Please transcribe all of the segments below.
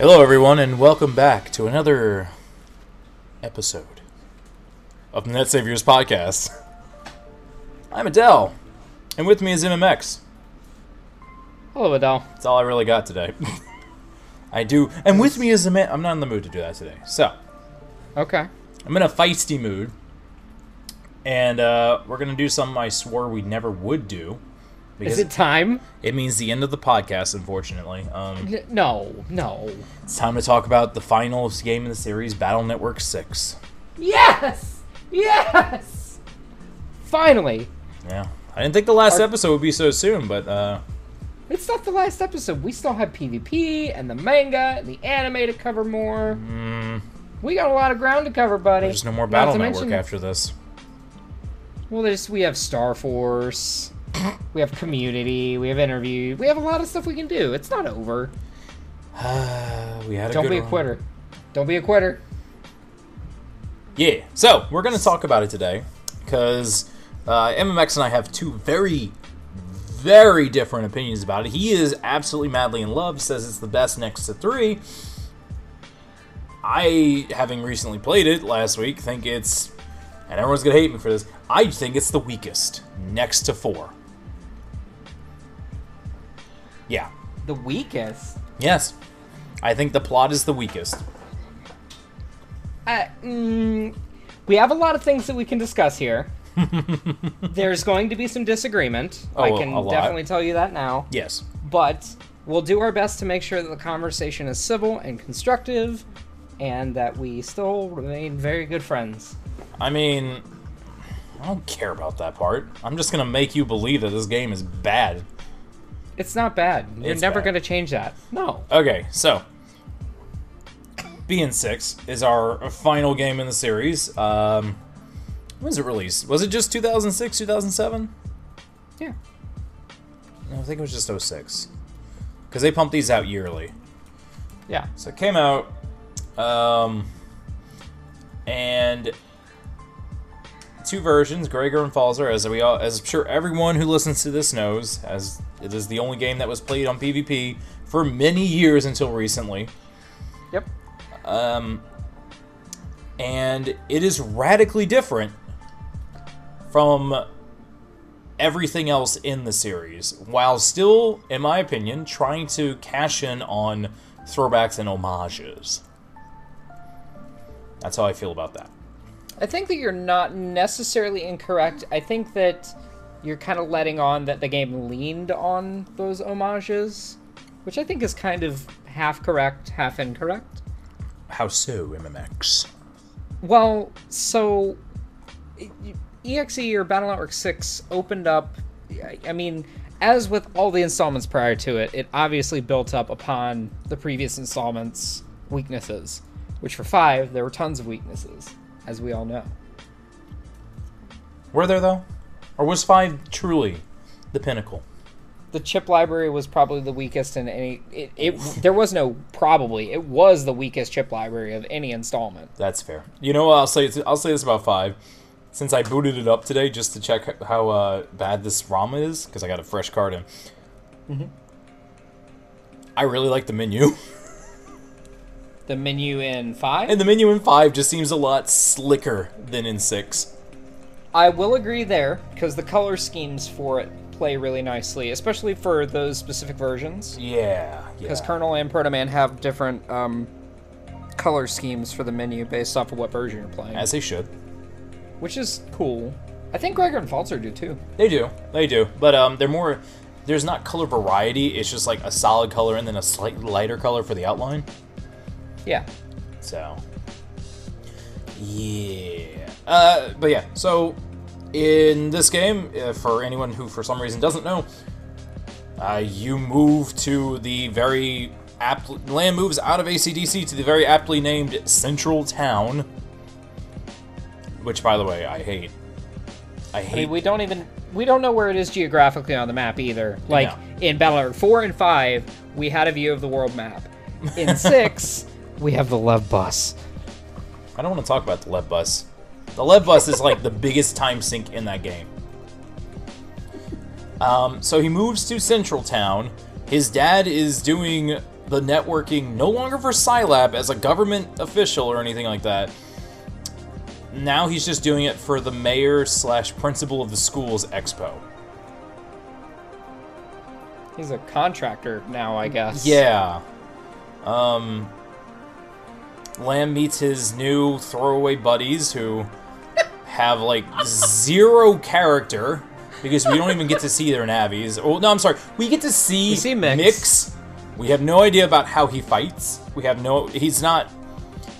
Hello, everyone, and welcome back to another episode of the Net Saviors podcast. I'm Adell, and with me is MMX. Hello, Adell. That's all I really got today. I do, and with me is a man. I'm not in the mood to do that today, so Okay. I'm in a feisty mood, and uh, we're gonna do something I swore we never would do. Because Is it time? it means the end of the podcast, unfortunately. Um, N- no, no. it's time to talk about the final game in the series, Battle Network 6. Yes! Yes! Finally! Yeah. I didn't think the last Our- episode would be so soon, but uh, It's not the last episode. We still have PvP and the manga and the anime to cover more. We got a lot of ground to cover, buddy. there's no more Battle Network mention- after this. Well, there's we have Star Force, we have Community, we have Interview, we have a lot of stuff we can do. It's not over. we had a Don't be a run. quitter. Don't be a quitter. Yeah. So we're gonna talk about it today because uh, MMX and I have two very, very different opinions about it. He is absolutely madly in love. Says it's the best next to three. I, having recently played it last week, think it's, and everyone's gonna hate me for this. I think it's the weakest next to four. The weakest. Yes. I think the plot is the weakest. Uh, mm, we have a lot of things that we can discuss here. There's going to be some disagreement. I Oh, can definitely tell you that now. Yes. But we'll do our best to make sure that the conversation is civil and constructive and that we still remain very good friends. I mean, I don't care about that part. I'm just gonna make you believe that this game is bad. It's not bad. You're It's never bad. going to change that. No. Okay, so BN6 is our final game in the series. Um, when was it released? Was it just 2006, 2007? Yeah. No, I think it was just 06. Because they pump these out yearly. Yeah. So it came out, um, and two versions, Gregar and Falzar, as we all, as I'm sure everyone who listens to this knows, as it is the only game that was played on PvP for many years until recently. Yep. Um, and it is radically different from everything else in the series, while still, in my opinion, trying to cash in on throwbacks and homages. That's how I feel about that. I think that you're not necessarily incorrect. I think that you're kind of letting on that the game leaned on those homages, which I think is kind of half correct, half incorrect. How so, MMX? Well, so EXE or Battle Network 6 opened up I- I mean, as with all the installments prior to it, it obviously built up upon the previous installments' weaknesses, which for 5 there were tons of weaknesses, as we all know. Were there, though? Or was 5 truly the pinnacle? the chip library was probably the weakest in any it, it there was no probably it was the weakest chip library of any installment That's fair. You know, what, I'll say I'll say this about five. Since I booted it up today just to check how uh, bad this ROM is, because I got a fresh card in. Mm-hmm. I really like the menu, the menu in 5 and the menu in five just seems a lot slicker than in six. I will agree there because the color schemes for it play really nicely especially for those specific versions Yeah, yeah. because Colonel and Proto Man have different um, color schemes for the menu based off of what version you're playing, As they should. which is cool. I think Gregar and Falzar do too. They do, they do, but um, they're more. There's not color variety. It's just like a solid color and then a slightly lighter color for the outline. Yeah. So, yeah. Uh, but yeah, so in this game, uh, for anyone who for some reason doesn't know, uh, you move to the very apt Lan moves out of ACDC to the very aptly named Central Town, which, by the way, I hate. I I hate. mean, we don't even we don't know where it is geographically on the map either. Like No. in Battle Four and Five, we had a view of the world map. In Six, we have the LevBus. I don't want to talk about the LevBus. The LevBus is like the biggest time sink in that game. Um, so he moves to Central Town. His dad is doing the networking no longer for Scilab as a government official or anything like that. Now he's just doing it for the mayor slash principal of the school's expo. He's a contractor now, I guess. Yeah. Um, Lan meets his new throwaway buddies who have like zero character because we don't even get to see their navis. Oh no, I'm sorry. We get to see, We see Mick's. Mick's. We have no idea about how he fights. We have no. He's not.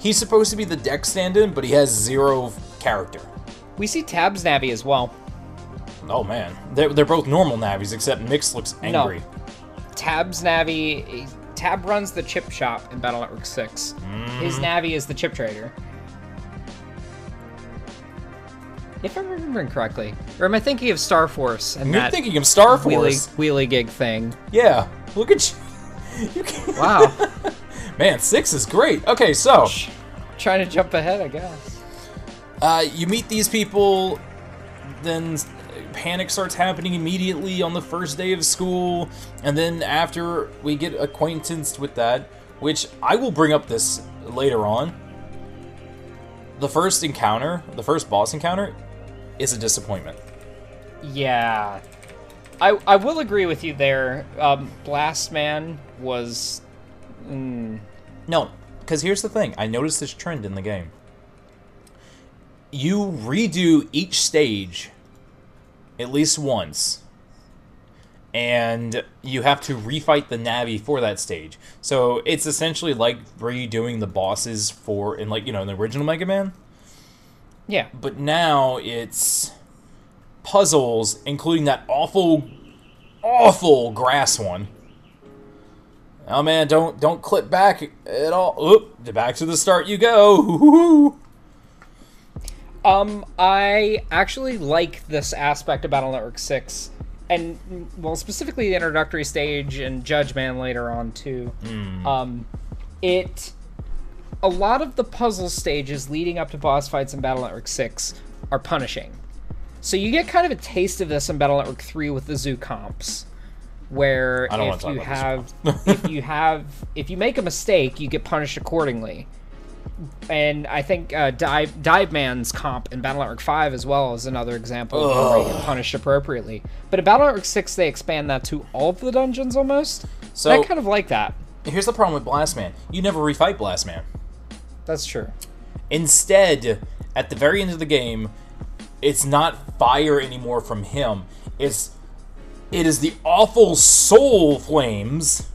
He's supposed to be the Dex stand-in, but he has zero character. We see Tab's Navi as well. Oh man, they're, they're both normal navis except Mick's looks angry. Tab's Navi. Tab runs the chip shop in Battle Network 6. His Mm-hmm. Navi is the chip trader. If I'm remembering correctly. Or am I thinking of Star Force and You're that thinking of Star wheelie, Force. wheelie gig thing? Yeah, look at you. you Wow. man, six is great. Okay, so Trying to jump ahead, I guess. uh, you meet these people, then panic starts happening immediately on the first day of school, and then after we get acquaintanced with that, which I will bring up this later on. The first encounter, the first boss encounter, is a disappointment. Yeah. I, I will agree with you there. Um, Blast Man was. Mm, No, because here's the thing. I noticed this trend in the game. You redo each stage at least once, and you have to refight the Navi for that stage. So it's essentially like redoing the bosses for in like you know in the original Mega Man, yeah. but now it's puzzles, including that awful, awful grass one. Oh man, don't don't clip back at all. Oop, back to the start you go. Hoo-hoo-hoo. Um, I actually like this aspect of Battle Network 6. And, mm, well, specifically the introductory stage and Judge Man later on, too. Um, it. A lot of the puzzle stages leading up to boss fights in Battle Network 6 are punishing. So you get kind of a taste of this in Battle Network 3 with the zoo comps. Where I don't wanna if you have if you have if you make a mistake, you get punished accordingly and I think uh, Dive Dive Man's comp in Battle Network Five as well is another example of where you get punished appropriately. But in Battle Network Six, they expand that to all of the dungeons almost. So I kind of like that. here's the problem with Blast Man. You never refight Blast Man. That's true. Instead, at the very end of the game, it's not fire anymore from him. It's it is the awful soul flames,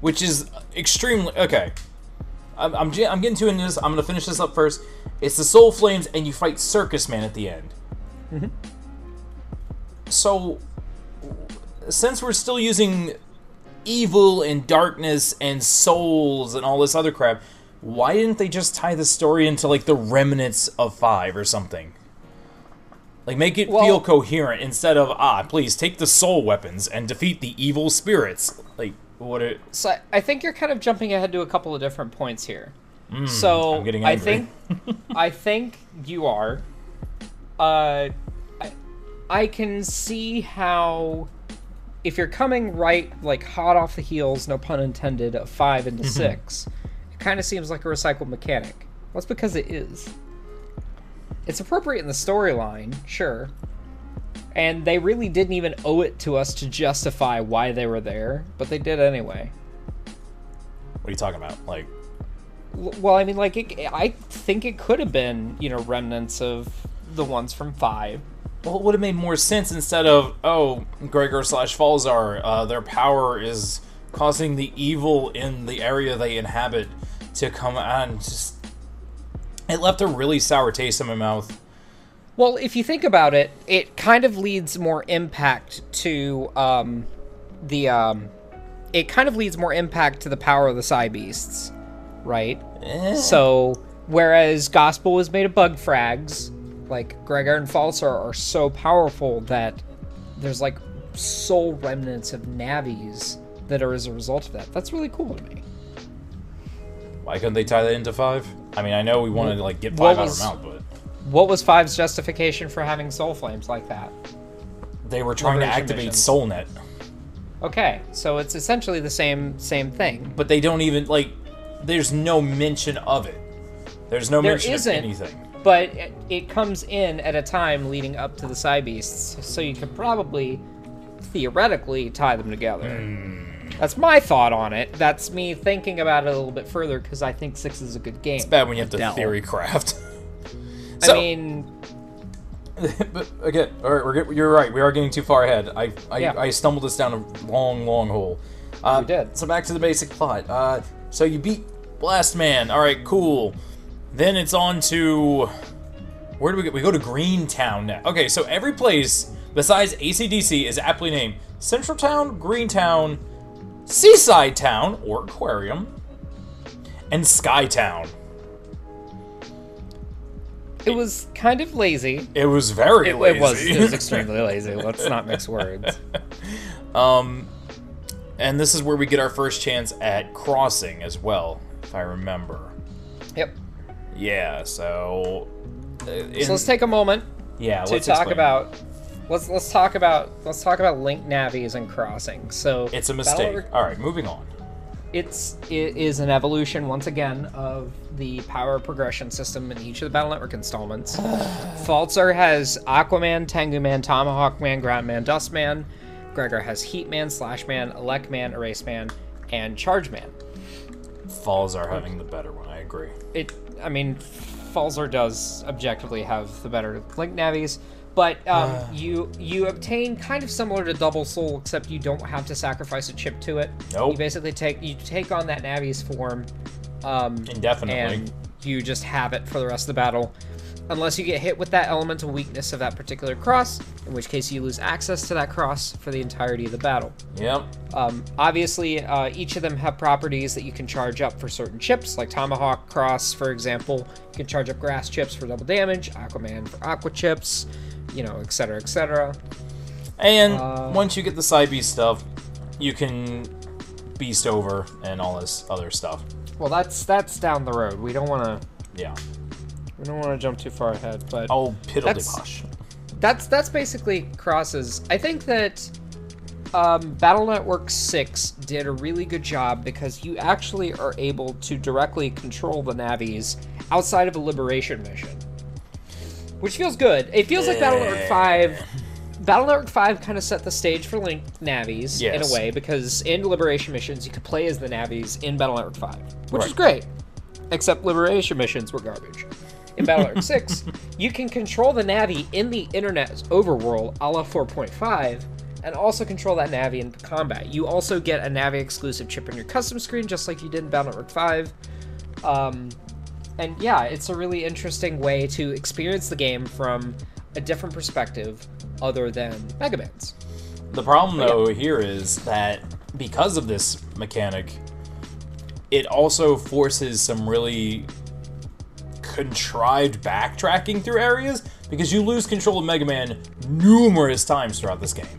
which is extremely okay. I'm I'm, I'm getting too into this. I'm gonna finish this up first. It's the soul flames, and you fight Circus Man at the end. Mm-hmm. So, since we're still using evil and darkness and souls and all this other crap, why didn't they just tie the story into like the remnants of five or something? Like make it Well- feel coherent instead of ah, please take the soul weapons and defeat the evil spirits. Like what it So I- think you're kind of jumping ahead to a couple of different points here. so I'm getting I think I think you are. Uh, I, I can see how if you're coming right like hot off the heels, no pun intended, of five into Mm-hmm. six, it kind of seems like a recycled mechanic. Well, that's because it is. It's appropriate in the storyline, sure. And they really didn't even owe it to us to justify why they were there, but they did anyway. what are you talking about? Like Well, I mean, like, it, I think it could have been, you know, remnants of the ones from five. Well, it would have made more sense instead of oh, Gregar slash Falzar, uh, their power is causing the evil in the area they inhabit to come out and just. It left a really sour taste in my mouth. Well, if you think about it, it kind of leads more impact to um, the um, it kind of leads more impact to the power of the Cybeasts, right? Eh. So, whereas Gospel was made of bug frags, like Gregar and Falzar are so powerful that there's like soul remnants of Navis that are as a result of that. That's really cool to me. Why couldn't they tie that into five? I mean, I know we wanted to like get five was- out of our mouth, but What was Five's justification for having soul flames like that? they were trying to activate. SoulNet. Okay, so it's essentially the same same thing. but they don't even like. There's no mention of it. There's no There mention isn't. of anything. But it, it comes in at a time leading up to the Cybeasts, so you could probably theoretically tie them together. Hmm. That's my thought on it. That's me thinking about it a little bit further because I think six is a good game. It's bad when you have to Dell. theory craft. I mean, but again, all right, we're get, you're right. We are getting too far ahead. I I, Yeah. I stumbled us down a long, long hole. Uh, You did. So back to the basic plot. Uh, so you beat Blast Man. All right, cool. Then it's on to where do we go? We go to Greentown now. Okay, so every place besides ACDC is aptly named Central Town, Greentown, Seaside Town or Aquarium, and Skytown. it was kind of lazy. It was very It, lazy. it was. It was extremely lazy. Let's not mix words. Um, and this is where we get our first chance at crossing as well, if I remember. Yeah. So. uh, in- So let's take a moment yeah. to let's talk explain. about. Let's let's talk about let's talk about link navis and crossing. So It's a mistake. All right, moving on. It's it is an evolution once again of the power progression system in each of the Battle Network installments. Falzar has Aquaman, Tengu Man, Tomahawk Man, Ground Man, Dust Man. Gregar has Heat Man, Slash Man, Elect Man, Erase Man, and Charge Man. Falzar having the better one. I agree. It, I mean, Falzar does objectively have the better link navis, but um, you you obtain kind of similar to Double Soul, except you don't have to sacrifice a chip to it. Nope. You basically take you take on that navi's form, um, Indefinitely. and you just have it for the rest of the battle, unless you get hit with that elemental weakness of that particular cross, in which case you lose access to that cross for the entirety of the battle. Yep. Um, obviously, uh, each of them have properties that you can charge up for certain chips, like Tomahawk Cross, for example. You can charge up grass chips for double damage, Aquaman for aqua chips, you know, etc., etc. And Uh, once you get the Cybeast stuff, you can beast over and all this other stuff. Well, that's that's down the road. We don't want to Yeah. We don't want to jump too far ahead, but Oh, piddle That's- posh. that's that's basically crosses. I think that um, Battle Network Six did a really good job because you actually are able to directly control the navis outside of a liberation mission, which feels good. It feels like Battle Network Five. Battle Network 5 kind of set the stage for Link Navis in a way because in Liberation missions you could play as the Navis in Battle Network 5, which is great. Except Liberation missions were garbage. In Battle Network 6, you can control the Navi in the internet's overworld a la 4.5 and also control that Navi in combat. You also get a Navi exclusive chip on your custom screen just like you did in Battle Network 5. Um, and yeah, it's a really interesting way to experience the game from a different perspective other than Mega Man's. The problem, But yeah. though, here is that because of this mechanic, it also forces some really contrived backtracking through areas because you lose control of Mega Man numerous times throughout this game.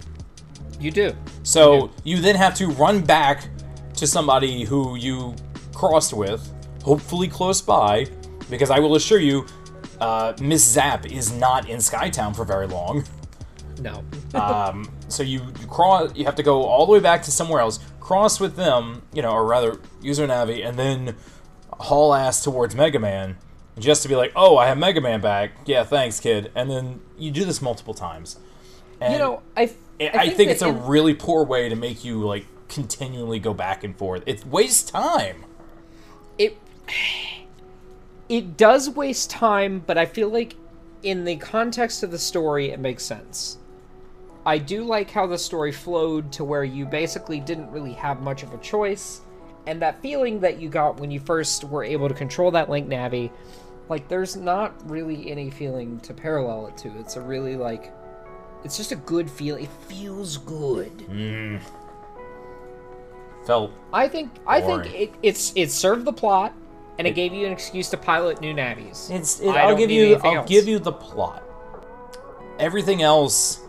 You do. So you then have to run back to somebody who you crossed with, hopefully close by, because I will assure you, uh, Miss Zap is not in Skytown for very long. No. Um, so you, you cross, you have to go all the way back to somewhere else, cross with them, you know, or rather use their navi, and then haul ass towards Mega Man, just to be like, oh, I have Mega Man back. Yeah, thanks, kid. And then you do this multiple times. And you know, I, th- I, I think, it's a in- really poor way to make you like continually go back and forth. It wastes time. it it does waste time, but I feel like in the context of the story, it makes sense. I do like how the story flowed to where you basically didn't really have much of a choice, and that feeling that you got when you first were able to control that Link Navi, like there's not really any feeling to parallel it to. It's a really like, it's just a good feel. It feels good. Mm. Felt I think I think Boring. it, it's it served the plot, and it, gave you an excuse to pilot new navis. it's. It, I'll give you. I'll else. give you the plot. Everything else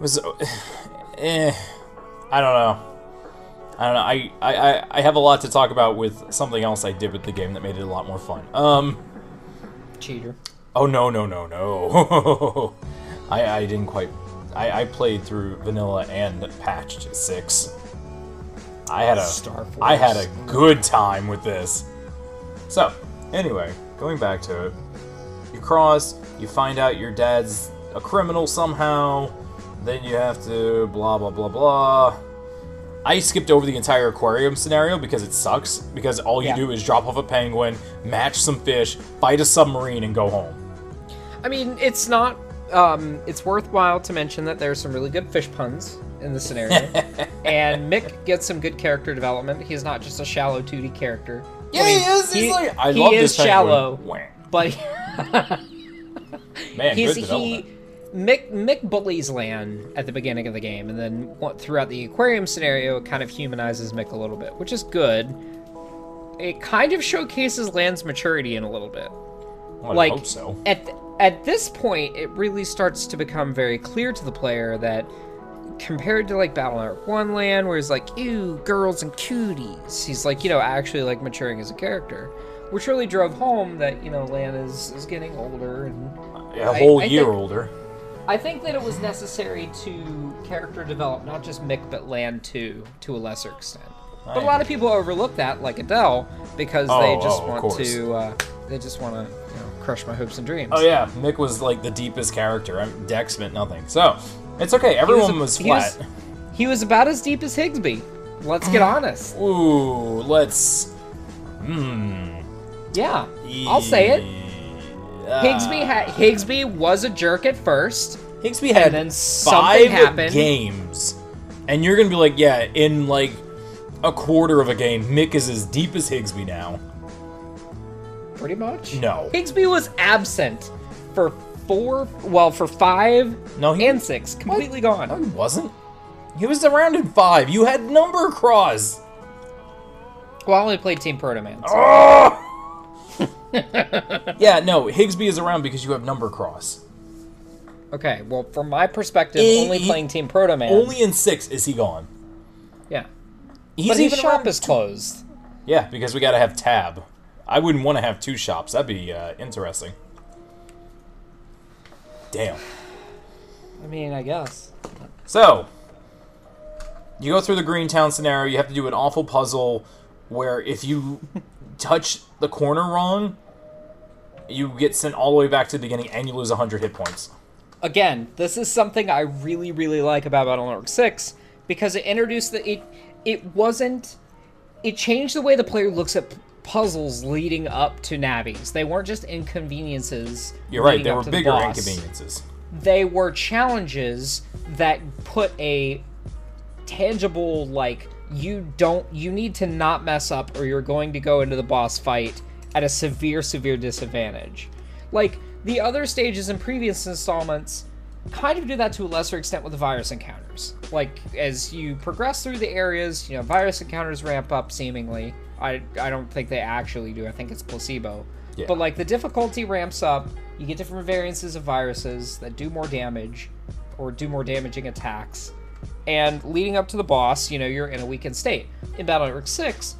was. Eh. I don't know. I don't know. I, I, I- I have a lot to talk about with something else I did with the game that made it a lot more fun. Um. cheater. Oh no no no no! I I didn't quite. I, I played through vanilla and patched six. I had a Star Force. I had a good time with this. So, anyway, going back to it, you cross, you find out your dad's a criminal somehow, then you have to blah blah blah blah. I skipped over the entire aquarium scenario because it sucks. Because all you Yeah. do is drop off a penguin, match some fish, fight a submarine, and go home. I mean, it's not. Um, it's worthwhile to mention that there's some really good fish puns in the scenario, and Mick gets some good character development. He's not just a shallow 2D character. Yeah, I mean, he is. He's like, I he love is this penguin. shallow, but Man, he's he. Mick, Mick bullies Lan at the beginning of the game, and then throughout the aquarium scenario, it kind of humanizes Mick a little bit, which is good. It kind of showcases Lan's maturity in a little bit. I would like hope so. at at this point it really starts to become very clear to the player that compared to like Battle Battle.net 1 Lan where he's like ew girls and cuties he's like you know actually like maturing as a character which really drove home that you know Lan is is getting older and A whole I year think- older. I think that it was necessary to character develop not just Mick but Lan too to a lesser extent but a lot of people overlook that like Adell because they Oh, just oh, want to uh, they just want to you know crush my hopes and dreams Oh yeah, Mick was like the deepest character. Dex meant nothing. So it's okay. Everyone a- was, he was- flat. He was about as deep as Higsby. Let's get honest. Ooh, let's. Hmm. Yeah, I'll say it. Uh, Higsby ha- Higsby was a jerk at first. Higsby had then something five happened. games, and you're gonna be like, yeah, in like a quarter of a game, Mick is as deep as Higsby now. Pretty much. No. Higsby was absent for four, well, for five No, he and six. Completely gone. No, he wasn't. He was around in five. You had number cross. Well, I only played Team Proto Man. so- Oh! Ah! yeah, no, Higsby is around because you have number cross. Okay, well, from my perspective, only he- playing Team Proto Man. Only in six is he gone. yeah. He's But his shop is closed. Yeah, because we gotta have tab. I wouldn't want to have two shops. That'd be uh, interesting. Damn. I mean, I guess. So, you go through the Greentown scenario. You have to do an awful puzzle where if you touch the corner wrong, you get sent all the way back to the beginning and you lose 100 hit points. Again, this is something I really, really like about Battle.net 6 because it introduced the it. It wasn't. It changed the way the player looks at puzzles leading up to navis. They weren't just inconveniences. You're right, They were to the bigger inconveniences. They were challenges that put a tangible like you don't you need to not mess up or you're going to go into the boss fight at a severe severe disadvantage like the other stages in previous installments kind of do that to a lesser extent with the virus encounters like as you progress through the areas you know virus encounters ramp up seemingly i i don't think they actually do i think it's placebo Yeah. but like the difficulty ramps up you get different variances of viruses that do more damage or do more damaging attacks and leading up to the boss, you know, you're in a weakened state. In Battle Network 6,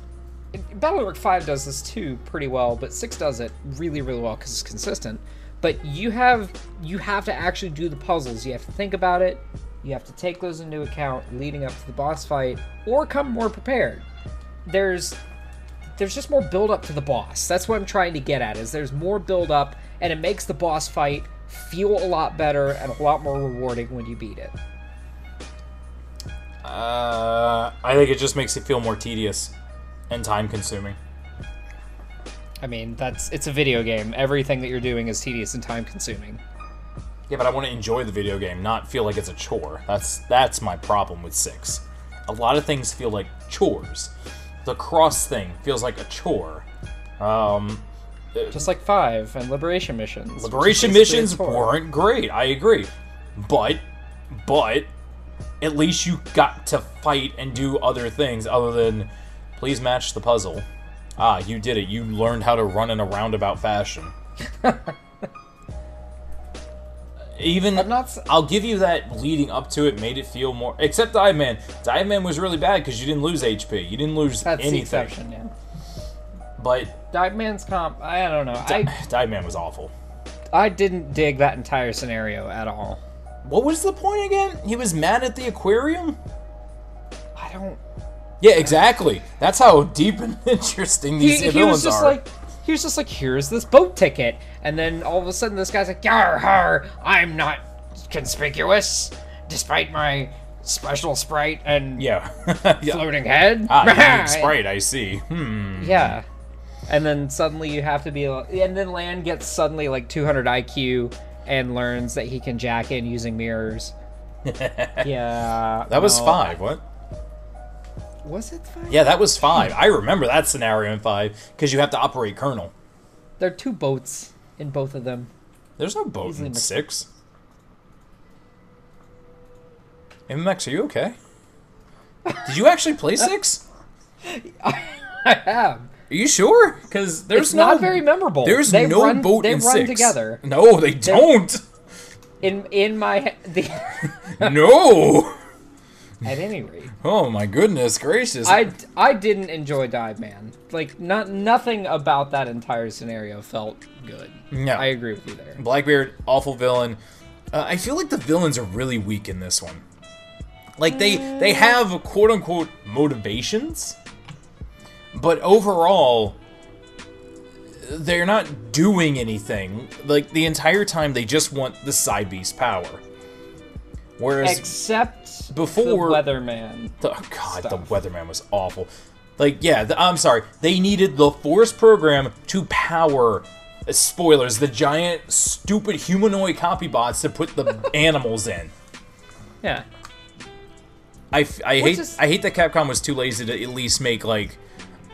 Battle Network 5 does this too pretty well, but 6 does it really, really well because it's consistent. But you have you have to actually do the puzzles. You have to think about it. You have to take those into account leading up to the boss fight, or come more prepared. There's there's just more build up to the boss. That's what I'm trying to get at. Is there's more build up, and it makes the boss fight feel a lot better and a lot more rewarding when you beat it. Uh, I think it just makes it feel more tedious and time consuming. I mean, that's it's a video game. Everything that you're doing is tedious and time consuming. Yeah, but I want to enjoy the video game, not feel like it's a chore. That's that's my problem with six. A lot of things feel like chores. The cross thing feels like a chore. Um, Just like five and liberation missions. liberation missions weren't great. I agree, but but at least you got to fight and do other things other than please match the puzzle. Ah, you did it. You learned how to run in a roundabout fashion. Even I'm not I'll give you that leading up to it made it feel more. Except Dive Man. Dive Man was really bad because you didn't lose HP. You didn't lose That's the anything. exception, yeah. But Dive Man's comp, I don't know. I Dive Man was awful. I didn't dig that entire scenario at all. what was the point again? He was mad at the aquarium? I don't. Yeah, exactly. That's how deep and interesting He, these he villains was just are. like, he was just like, here's this boat ticket, and then all of a sudden this guy's like, yar har, I'm not conspicuous, despite my special sprite and yeah. yeah. floating head. Ah, sprite, I see. Hmm. Yeah. And then suddenly you have to be, and then Lan gets suddenly like 200 IQ and learns that he can jack in using mirrors. yeah. That was no. five, what? Was it five? Yeah, that was five. I remember that scenario in five, because you have to operate Colonel. There are two boats in both of them. There's no boat Easily in mixed. six. MMX, are you okay? Did you actually play six? I have. Are you sure? Because there's It's no, not very memorable. There's They no run- boat they in run six. together. No, they don't. In in my the, no. at any rate, Oh my goodness gracious. I I didn't enjoy Dive Man. Like not nothing about that entire scenario felt good. No. I agree with you there. Blackbeard, awful villain. Uh, I feel like the villains are really weak in this one. Like they they have quote unquote motivations, but overall they're not doing anything. Like the entire time they just want the Cybeast power. Whereas Except Before- the Weatherman. the, oh god, the weatherman was awful. Like yeah, the, I'm sorry. They needed the force program to power uh, spoilers, the giant stupid humanoid copy bots to put the animals in. Yeah. I, f- I hate I hate that Capcom was too lazy to at least make like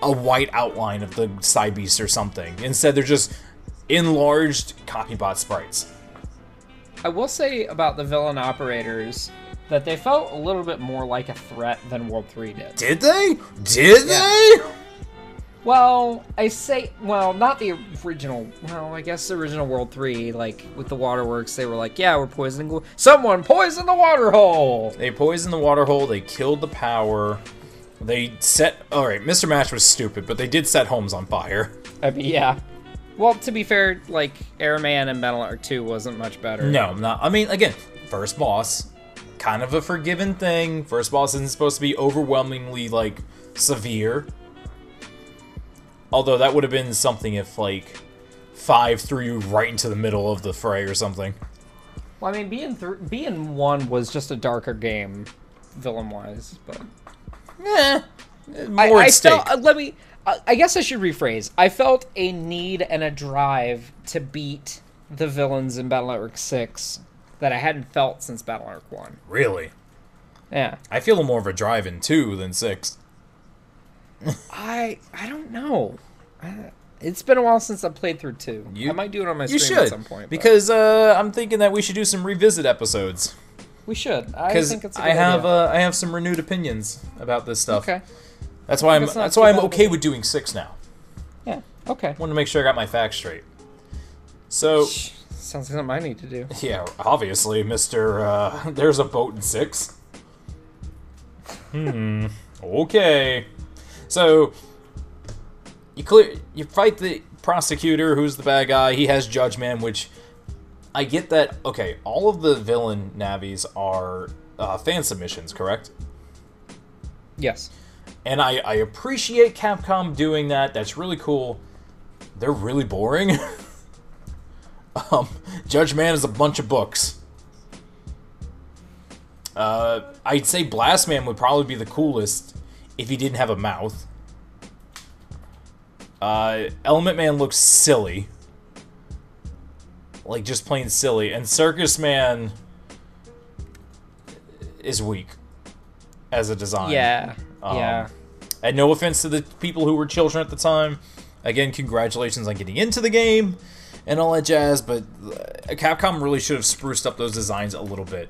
a white outline of the Cybeast or something. Instead, they're just enlarged copybot sprites. I will say about the villain operators that they felt a little bit more like a threat than World 3 did. Did they? Did Yeah. they? Well, I say, well, not the original. Well, I guess the original World 3, like with the waterworks, they were like, yeah, we're poisoning. Someone poisoned the water hole! They poisoned the water hole. They killed the power. They set. All right, Mr. Match was stupid, but they did set homes on fire. I mean, yeah. Well, to be fair, like, Airman and Metal Arc 2 wasn't much better. No, not. I mean, again, first boss, kind of a forgiven thing. First boss isn't supposed to be overwhelmingly like severe. Although that would have been something if like five threw you right into the middle of the fray or something. Well, I mean, being th- being one was just a darker game, villain wise, but Eh, more I at stake. Uh, let me. I guess I should rephrase. I felt a need and a drive to beat the villains in Battle Network Six that I hadn't felt since Battle Network One. really, Yeah, I feel more of a drive in two than six. I I don't know. I, it's been a while since I played through two. You- I might do it on my You stream should at some point because uh, I'm thinking that we should do some revisit episodes we should. I because think it's. a I have uh, I have some renewed opinions about this stuff. okay. That's why I'm That's not that's too why I'm bad of a- okay with doing six now. Yeah. Okay. wanted to make sure I got my facts straight. So, Sounds like something I need to do. yeah, obviously, Mister, uh, there's a boat in six. Hmm. Okay. So, you clear, you fight the prosecutor, who's the bad guy. He has Judge Man, which I get that. Okay, all of the villain navis are uh, fan submissions, correct? Yes. And I, I appreciate Capcom doing that. That's really cool. They're really boring. um, Judge Man is a bunch of books. Uh, I'd say Blast Man would probably be the coolest if he didn't have a mouth. Uh, Element Man looks silly. Like, just plain silly. And Circus Man is weak as a design. Yeah. Um, yeah. And no offense to the people who were children at the time. Again, congratulations on getting into the game and all that jazz, but uh, Capcom really should have spruced up those designs a little bit.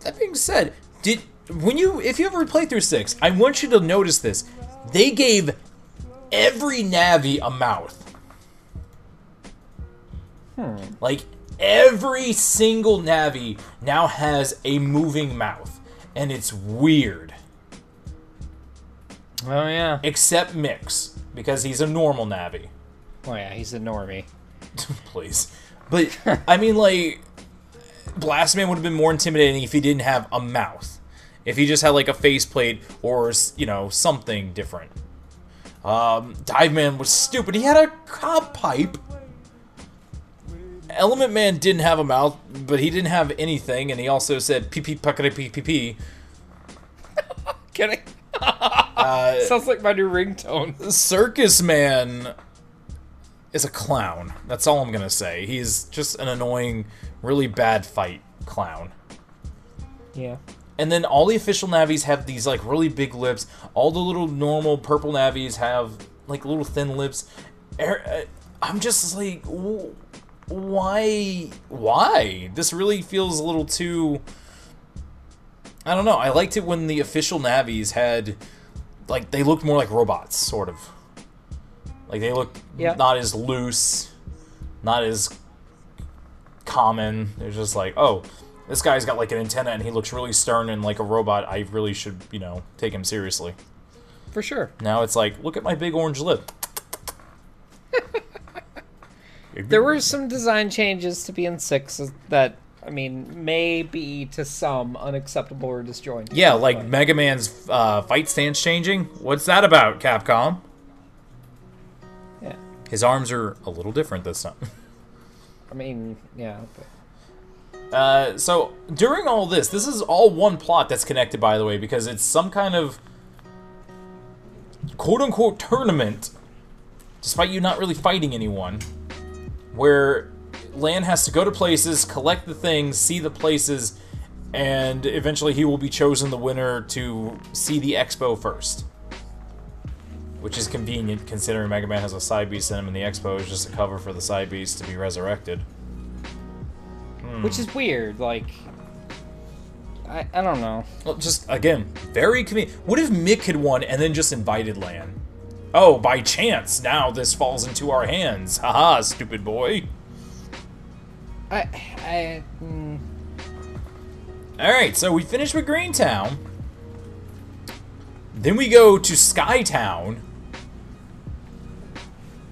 That being said, did when you if you ever play through 6, I want you to notice this. They gave every Navi a mouth. Like every single Navi now has a moving mouth, and it's weird Oh yeah. except Mick's because he's a normal Navi. Oh yeah. He's a normie. Please, but I mean, like, Blastman would have been more intimidating if he didn't have a mouth. If he just had like a faceplate or you know something different. Um, Dive Man was stupid. He had a cob pipe. Element Man didn't have a mouth, but he didn't have anything, and he also said pee pee puckety pee pee pee. Kidding. Uh, Sounds like my new ringtone. Circus Man is a clown. That's all I'm gonna say. He's just an annoying, really bad fight clown. Yeah. And then all the official navis have these like really big lips. All the little normal purple navis have like little thin lips. Er- uh, I'm just like, why? Why? This really feels a little too. I don't know. I liked it when the official navis had, like, they looked more like robots, sort of. Like they looked Yeah. not as loose, not as common. They're just like, oh, this guy's got like an antenna and he looks really stern and like a robot. I really should, you know, take him seriously. For sure. Now it's like, look at my big orange lip. There were some design changes to BN6 that, I mean, may be to some unacceptable or disjointed. Yeah, like but- Mega Man's uh, fight stance changing. What's that about, Capcom? Yeah. His arms are a little different this time. I mean, yeah. But Uh, so during all this, this is all one plot that's connected, by the way, because it's some kind of quote unquote tournament, despite you not really fighting anyone, where Lan has to go to places, collect the things, see the places, and eventually he will be chosen the winner to see the expo first. Which is convenient considering Mega Man has a Cybeast in him and the expo is just a cover for the Cybeast to be resurrected. Hmm. which is weird. Like, I, I don't know. Well, just again, very convenient. What if Mick had won and then just invited Lan? Oh, by chance, now this falls into our hands. Haha, stupid boy. I, I, mm, Alright, so we finish with Greentown. Then we go to Skytown.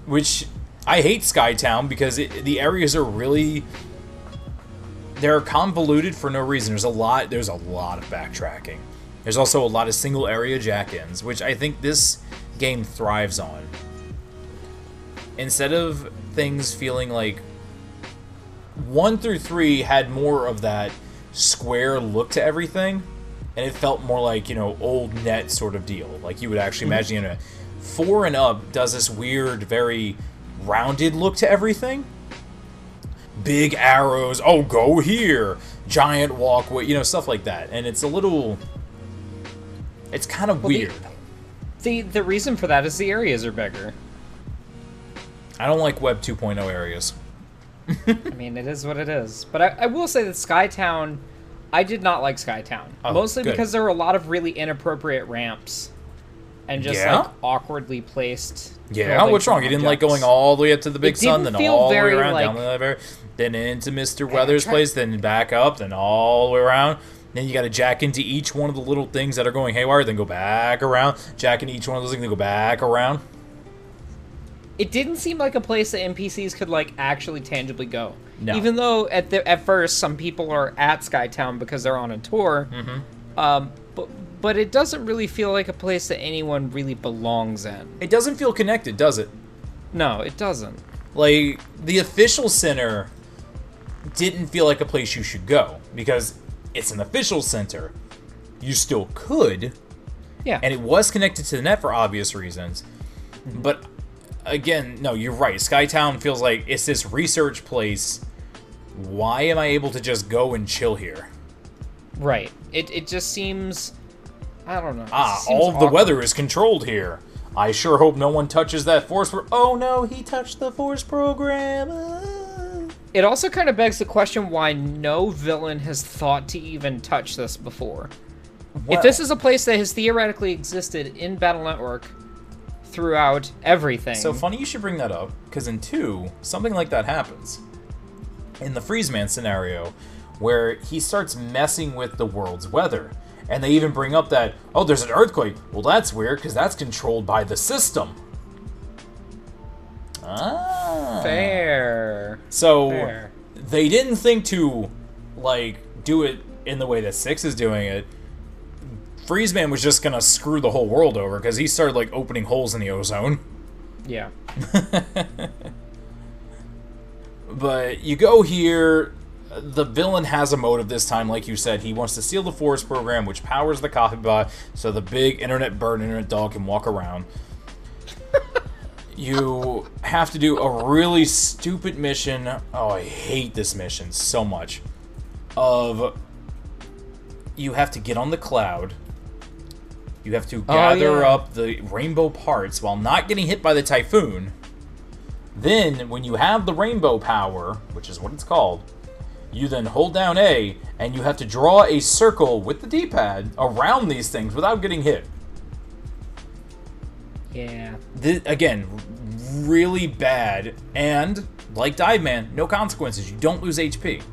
Which I hate Skytown because it, the areas are really they're convoluted for no reason. There's a lot there's a lot of backtracking. There's also a lot of single area jack-ins, which I think this game thrives on. Instead of things feeling like 1 through 3 had more of that square look to everything and it felt more like you know old net sort of deal. Like you would actually mm-hmm. imagine you know four and up does this weird very rounded look to everything. Big arrows oh go here. Giant walkway you know stuff like that. And it's a little it's kind of Well, the- weird. the the reason for that is the areas are bigger. i don't like web 2.0 areas I mean, it is what it is. But I, I will say that Skytown, I did not like Skytown. Oh, Mostly good. because there were a lot of really inappropriate ramps. And just Yeah? like awkwardly placed. Yeah, what's wrong? and You didn't like going all the way up to the big sun, then all the way around, down the elevator, then into Mr. Weather's place, then back up, then all the way around. Then you got to jack into each one of the little things that are going haywire, then go back around, jack into each one of those things, then go back around. It didn't seem like a place that NPCs could like actually tangibly go. No. Even though at the at first some people are at Skytown because they're on a tour. Mm-hmm. Um, but but it doesn't really feel like a place that anyone really belongs in. It doesn't feel connected, does it? No, it doesn't. Like, the official center didn't feel like a place you should go because it's an official center. You still could, Yeah. and it was connected to the net for obvious reasons. But again, no, you're right. Skytown feels like it's this research place. Why am I able to just go and chill here? Right. It it just seems I don't know. Ah, all of the weather is controlled here. I sure hope no one touches that force. Pro- oh no, he touched the force program. Ah. It also kind of begs the question why no villain has thought to even touch this before. Well, if this is a place that has theoretically existed in Battle Network throughout everything. So funny you should bring that up, because in 2, something like that happens. In the Freeze Man scenario, where he starts messing with the world's weather. And they even bring up that, oh, there's an earthquake. Well, that's weird, because that's controlled by the system. Ah. fair. So Fair. they didn't think to like do it in the way that Six is doing it, Freezeman was just gonna screw the whole world over because he started like opening holes in the ozone. Yeah. But you go here. The villain has a motive this time, like you said. He wants to steal the Force program, which powers the coffee bot, so the big internet bird, internet dog can walk around. you have to do a really stupid mission. Oh, I hate this mission so much. Of you have to get on the cloud. You have to Oh, gather yeah. up the rainbow parts while not getting hit by the typhoon. Then, when you have the rainbow power, which is what it's called, you then hold down A and you have to draw a circle with the D pad around these things without getting hit. Yeah. Th again, really bad. And, like Dive Man, no consequences. You don't lose HP.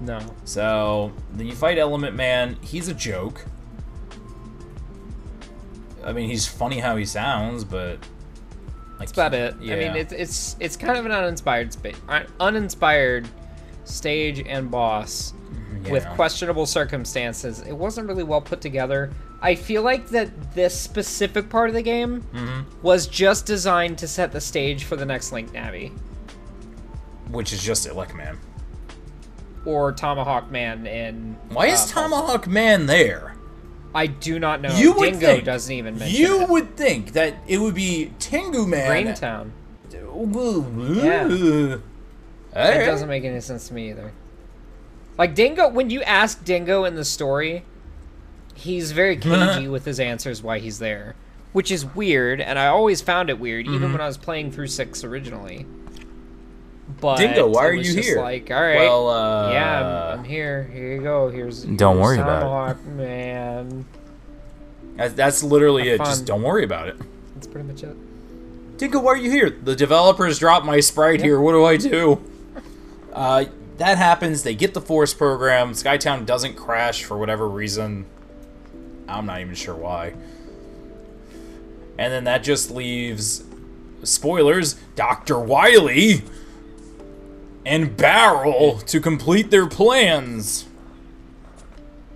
No. So, then you fight Element Man. He's a joke. I mean, he's funny how he sounds, but. That's about it. I mean, it's it's it's kind of an uninspired space, uninspired stage and boss with questionable circumstances. It wasn't really well put together. I feel like that this specific part of the game Mm-hmm. was just designed to set the stage for the next Link Navi Which is just Elect Man. or Tomahawk Man in. Why is uh, Tomahawk Man there? I do not know. You would Dingo think- doesn't even mention You it. would think that it would be Tengu Man. Greentown. Yeah. It doesn't make any sense to me either. Like Dingo, when you ask Dingo in the story, he's very cagey with his answers why he's there, which is weird, and I always found it weird, Mm-hmm. even when I was playing through six originally. But Dingo, why are you here? Like, all right, Well, uh, yeah, I'm, I'm here. Here you go. Here's Don't here's worry about it. Man. That's, that's literally Have it. Just don't worry about it. That's pretty much it. Dingo, why are you here? The developers dropped my sprite here. What do I do? Uh, that happens. They get the Force program. Skytown doesn't crash for whatever reason. I'm not even sure why. And then that just leaves, spoilers, Dr. Wily and Baryl to complete their plans.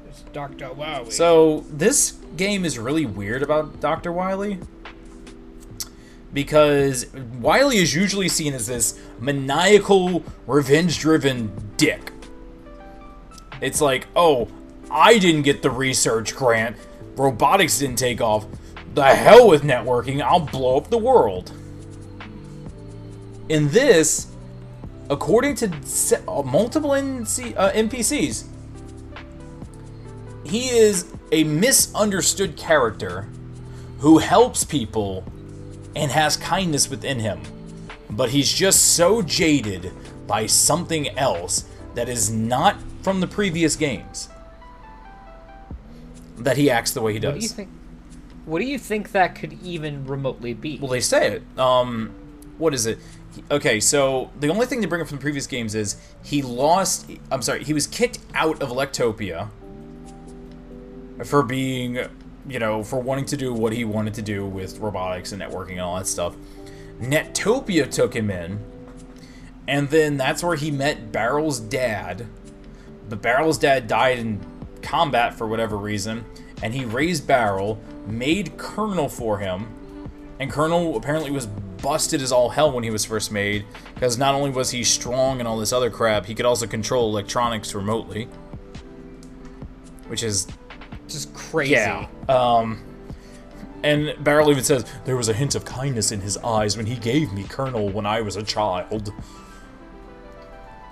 It's Doctor Wow. So this game is really weird about Dr. Wily because Wily is usually seen as this maniacal, revenge-driven dick. It's like, oh, I didn't get the research grant, robotics didn't take off. The hell with networking, I'll blow up the world. In this, according to uh, multiple NC, uh, NPCs, he is a misunderstood character who helps people and has kindness within him. But he's just so jaded by something else that is not from the previous games that he acts the way he does. What do you think? What do you think that could even remotely be? Well, they say it. Um, what is it? Okay, so the only thing to bring up from the previous games is he lost. I'm sorry, he was kicked out of Electopia for being, you know, for wanting to do what he wanted to do with robotics and networking and all that stuff. Netopia took him in, and then that's where he met Baryl's dad. But Baryl's dad died in combat for whatever reason, and he raised Baryl, made Colonel for him, and Colonel apparently was busted as all hell when he was first made, because not only was he strong and all this other crap, he could also control electronics remotely. Which is Just crazy. yeah. Um, and Baryl even says there was a hint of kindness in his eyes when he gave me Colonel when I was a child.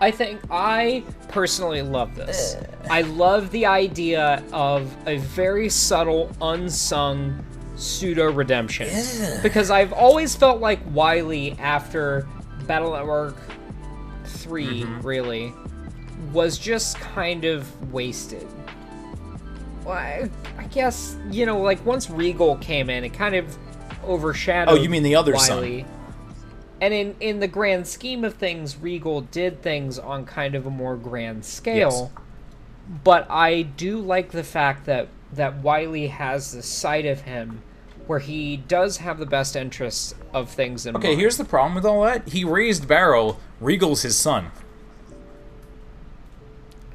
I think I personally love this. I love the idea of a very subtle, unsung pseudo redemption. Because I've always felt like Wily after Battle Network 3, mm-hmm. really, was just kind of wasted. Well, I, I guess, you know, like once Regal came in, it kind of overshadowed Oh, you mean the other son. And in in the grand scheme of things, Regal did things on kind of a more grand scale. Yes. But I do like the fact that that Wily has this side of him where he does have the best interests of things in Okay, mind. here's the problem with all that. He raised Baryl. Regal's his son.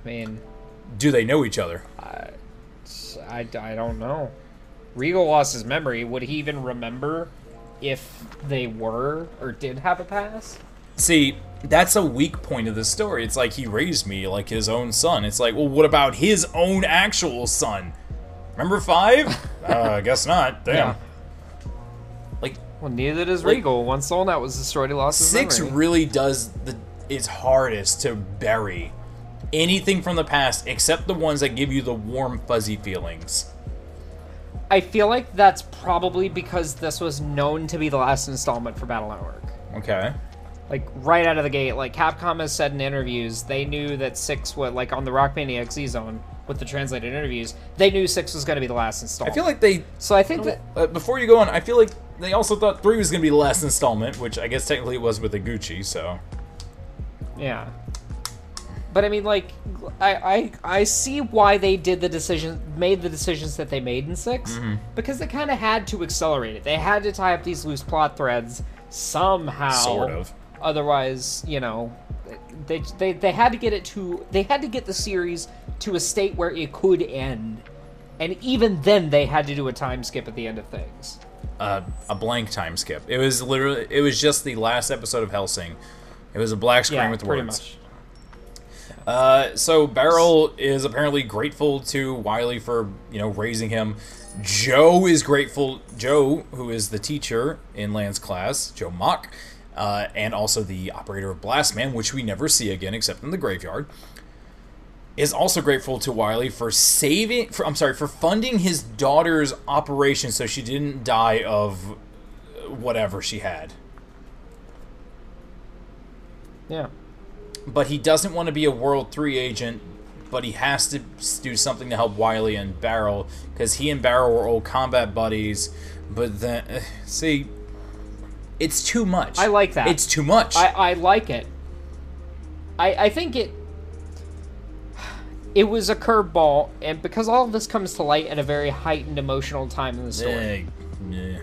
I mean, Do they know each other? I, I, I don't know. Regal lost his memory. Would he even remember if they were or did have a past? See, that's a weak point of the story. It's like he raised me like his own son. It's like, well, what about his own actual son? Remember five? uh, I guess not. Damn. Yeah. Like Well, neither does Like- Regal. Once Soul Net was destroyed, he lost his six memory. really does the its hardest to bury anything from the past except the ones that give you the warm fuzzy feelings. I feel like that's probably because this was known to be the last installment for Battle Network. Okay. Like right out of the gate, like Capcom has said in interviews, they knew that six would like on the Rockman EXE zone with the translated interviews, they knew six was going to be the last installment. I feel like they so I think that uh, before you go on, I feel like they also thought three was gonna be the last installment, which I guess technically it was with the Gucci. So Yeah. But I mean, like, I, I I see why they did the decision, made the decisions that they made in 6 Mm-hmm. because they kind of had to accelerate it. They had to tie up these loose plot threads somehow. Sort of. Otherwise, you know, they, they they had to get it to they had to get the series to a state where it could end, and even then they had to do a time skip at the end of things. uh, a blank time skip. It was literally it was just the last episode of Hellsing. It was a black screen Yeah, with pretty words. much. Uh, so Baryl is apparently grateful to Wily for you know raising him. Joe is grateful. Joe, who is the teacher in Lan's class, Joe Mach, uh, and also the operator of Blastman, which we never see again except in the graveyard, is also grateful to Wily for saving. For, I'm sorry for funding his daughter's operation so she didn't die of whatever she had. Yeah. but he doesn't want to be a World 3 agent, but he has to do something to help Wily and Baryl, because he and Baryl were old combat buddies, but then, see, it's too much. I like that. It's too much. I, I like it. I I think it it was a curveball, and because all of this comes to light at a very heightened emotional time in the story, Eh, yeah.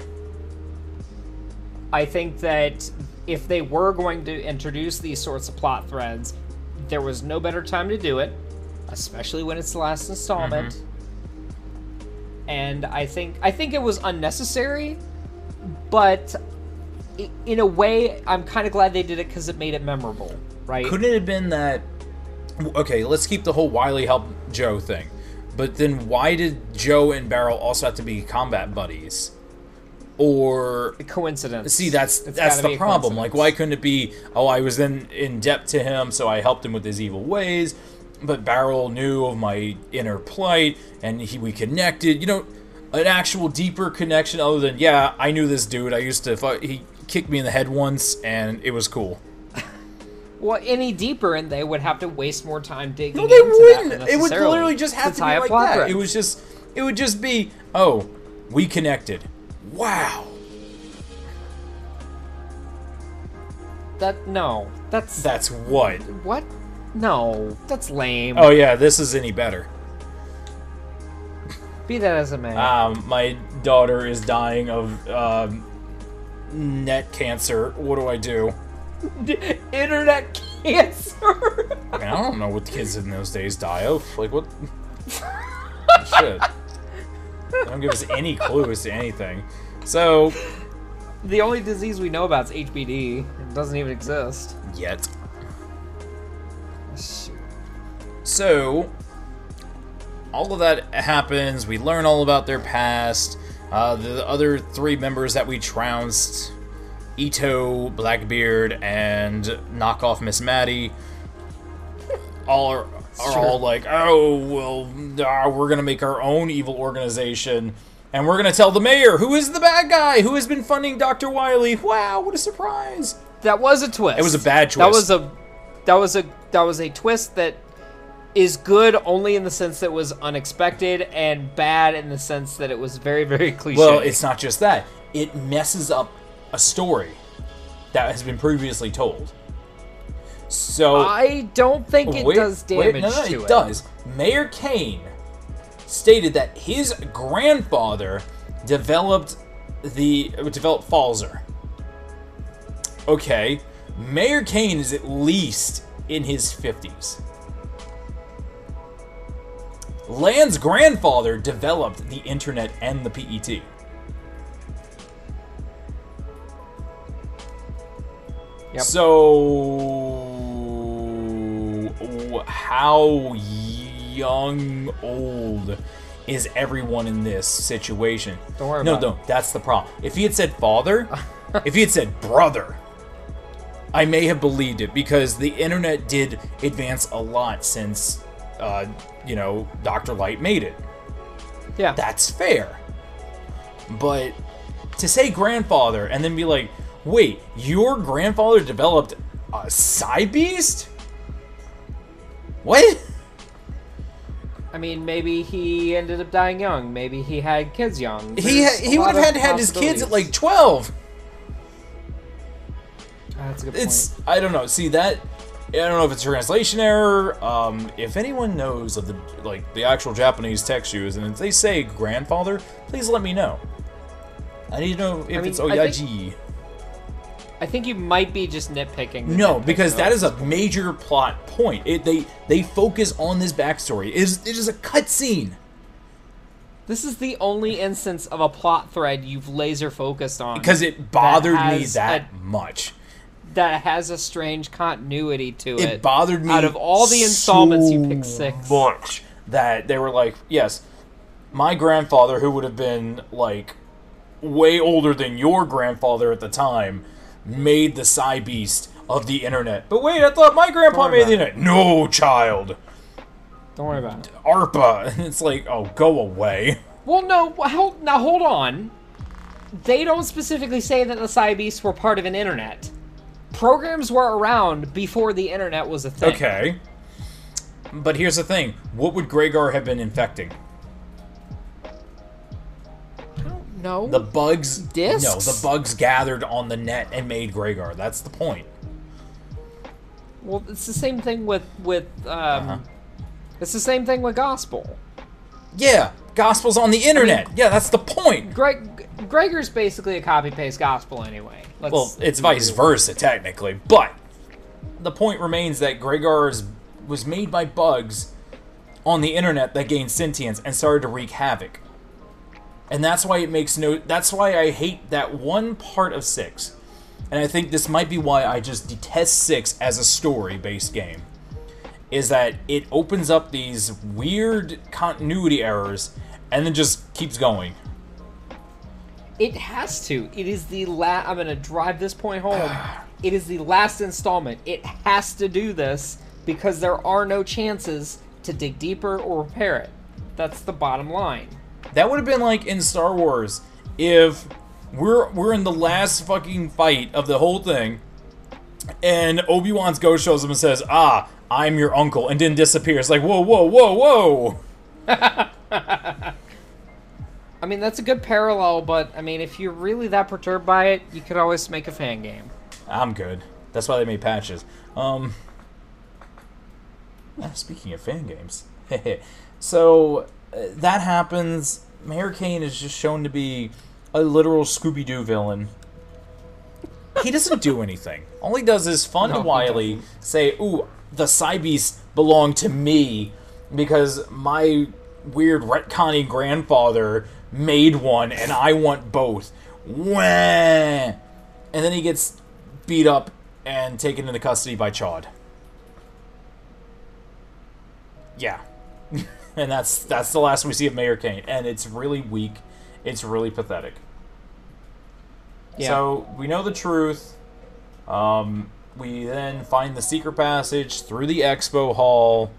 I think that if they were going to introduce these sorts of plot threads, there was no better time to do it, especially when it's the last installment. Mm-hmm. And I think I think it was unnecessary, but in a way, I'm kind of glad they did it because it made it memorable, right? Couldn't it have been that? Okay, let's keep the whole Wily help Joe thing, but then why did Joe and Baryl also have to be combat buddies? Or coincidence. See, that's It's that's the problem. Like, why couldn't it be? Oh, I was then in debt to him, so I helped him with his evil ways. But Baryl knew of my inner plight, and he we connected. You know, an actual deeper connection other than yeah, I knew this dude. I used to. He kicked me in the head once, and it was cool. Well, any deeper, and they would have to waste more time digging. No, they into that wouldn't. It would literally just have to, tie be like that. It was just. It would just be oh, we connected. Wow. that. No, that's That's what. what? No, that's lame. Oh yeah, this is any better. Be that as it may. Um, my daughter is dying of um, net cancer. What do I do? Internet cancer. I mean, I don't know what the kids in those days die of. Like what? Shit. They don't give us any clues to anything. So the only disease we know about is HBD. It doesn't even exist. yet. So all of that happens. We learn all about their past. Uh, the other three members that we trounced, Ito, Blackbeard, and knockoff Miss Maddie, all are, are Sure. all like, oh well, ah, we're gonna make our own evil organization. And we're gonna tell the mayor who is the bad guy who has been funding Dr. Wily. Wow, what a surprise! That was a twist. It was a bad twist. That was a that was a that was a twist that is good only in the sense that it was unexpected and bad in the sense that it was very very cliche. Well, it's not just that. It messes up a story that has been previously told. So I don't think it wait- does wait, damage no, no, to it, it. does. Mayor Cain stated that his grandfather developed the developed Falzar. Okay, Mayor Cain is at least in his fifties. Lan's grandfather developed the internet and the PET. Yep. So, how young, old is everyone in this situation? Don't worry no, no, that's the problem. If he had said father, if he had said brother, I may have believed it because the internet did advance a lot since, uh, you know, Dr. Light made it. Yeah. That's fair. But to say grandfather and then be like, wait, your grandfather developed a Cybeast? What? I mean, maybe he ended up dying young. Maybe he had kids young. He ha- he would have had had his kids at like 12. Ah, That's a good point. It's I don't know. See that I don't know if it's a translation error. Um, if anyone knows of the like the actual Japanese text used, and if they say grandfather, please let me know. I need to know if I mean, it's I Oyaji. I think you might be just nitpicking. No, nitpick, because that is a major plot point. It, they they focus on this backstory. It is it is a cutscene. This is the only instance of a plot thread you've laser focused on because it bothered me that a- much. that has a strange continuity to it. It bothered me Out of all the installments, you so picked six. much that they were like, yes, my grandfather, who would have been like way older than your grandfather at the time, made the Cybeast of the internet. But wait, I thought my grandpa made the internet. No, child, Don't worry about it. ARPA. And it's like, oh, go away. Well, no. Hold, now hold on. They don't specifically say that the Cybeasts were part of an internet. Programs were around before the internet was a thing. Okay. But here's the thing: what would Gregar have been infecting? I. The bugs. Discs? No, the bugs gathered on the net and made Gregar. That's the point. Well, it's the same thing with with um, Uh-huh. it's the same thing with gospel. Yeah, gospel's on the internet. yeah, that's the point. Greg Gregar's basically a copy paste gospel anyway. Let's, Well, it's vice versa technically, but the point remains that Gregar is, was made by bugs on the internet that gained sentience and started to wreak havoc. And that's why it makes no. That's why I hate that one part of six, and I think this might be why I just detest six as a story-based game. Is that it opens up these weird continuity errors and then just keeps going. It has to. It is the last. I'm gonna drive this point home. it is the last installment. It has to do this because there are no chances to dig deeper or repair it. That's the bottom line. That would have been like in Star Wars if we're we're in the last fucking fight of the whole thing, and Obi Wan's ghost shows him and says, "Ah, I'm your uncle," and then disappears. Like, whoa, whoa, whoa, whoa. I mean, that's a good parallel, but I mean, if you're really that perturbed by it, you could always make a fan game. I'm good. That's why they made patches. Um. ah, Speaking of fan games, so uh, that happens. Mayor Cain is just shown to be a literal Scooby Doo villain. He doesn't do anything. All he does is fun No, to he Wily say, "Ooh, the Cybeast belong to me because my weird retconning grandfather made one, and I want both." Wah! And then he gets beat up and taken into custody by Chaud. Yeah. And that's that's the last we see of Mayor Cain, and it's really weak. It's really pathetic. Yeah. So we know the truth. Um, we then find the secret passage through the expo hall.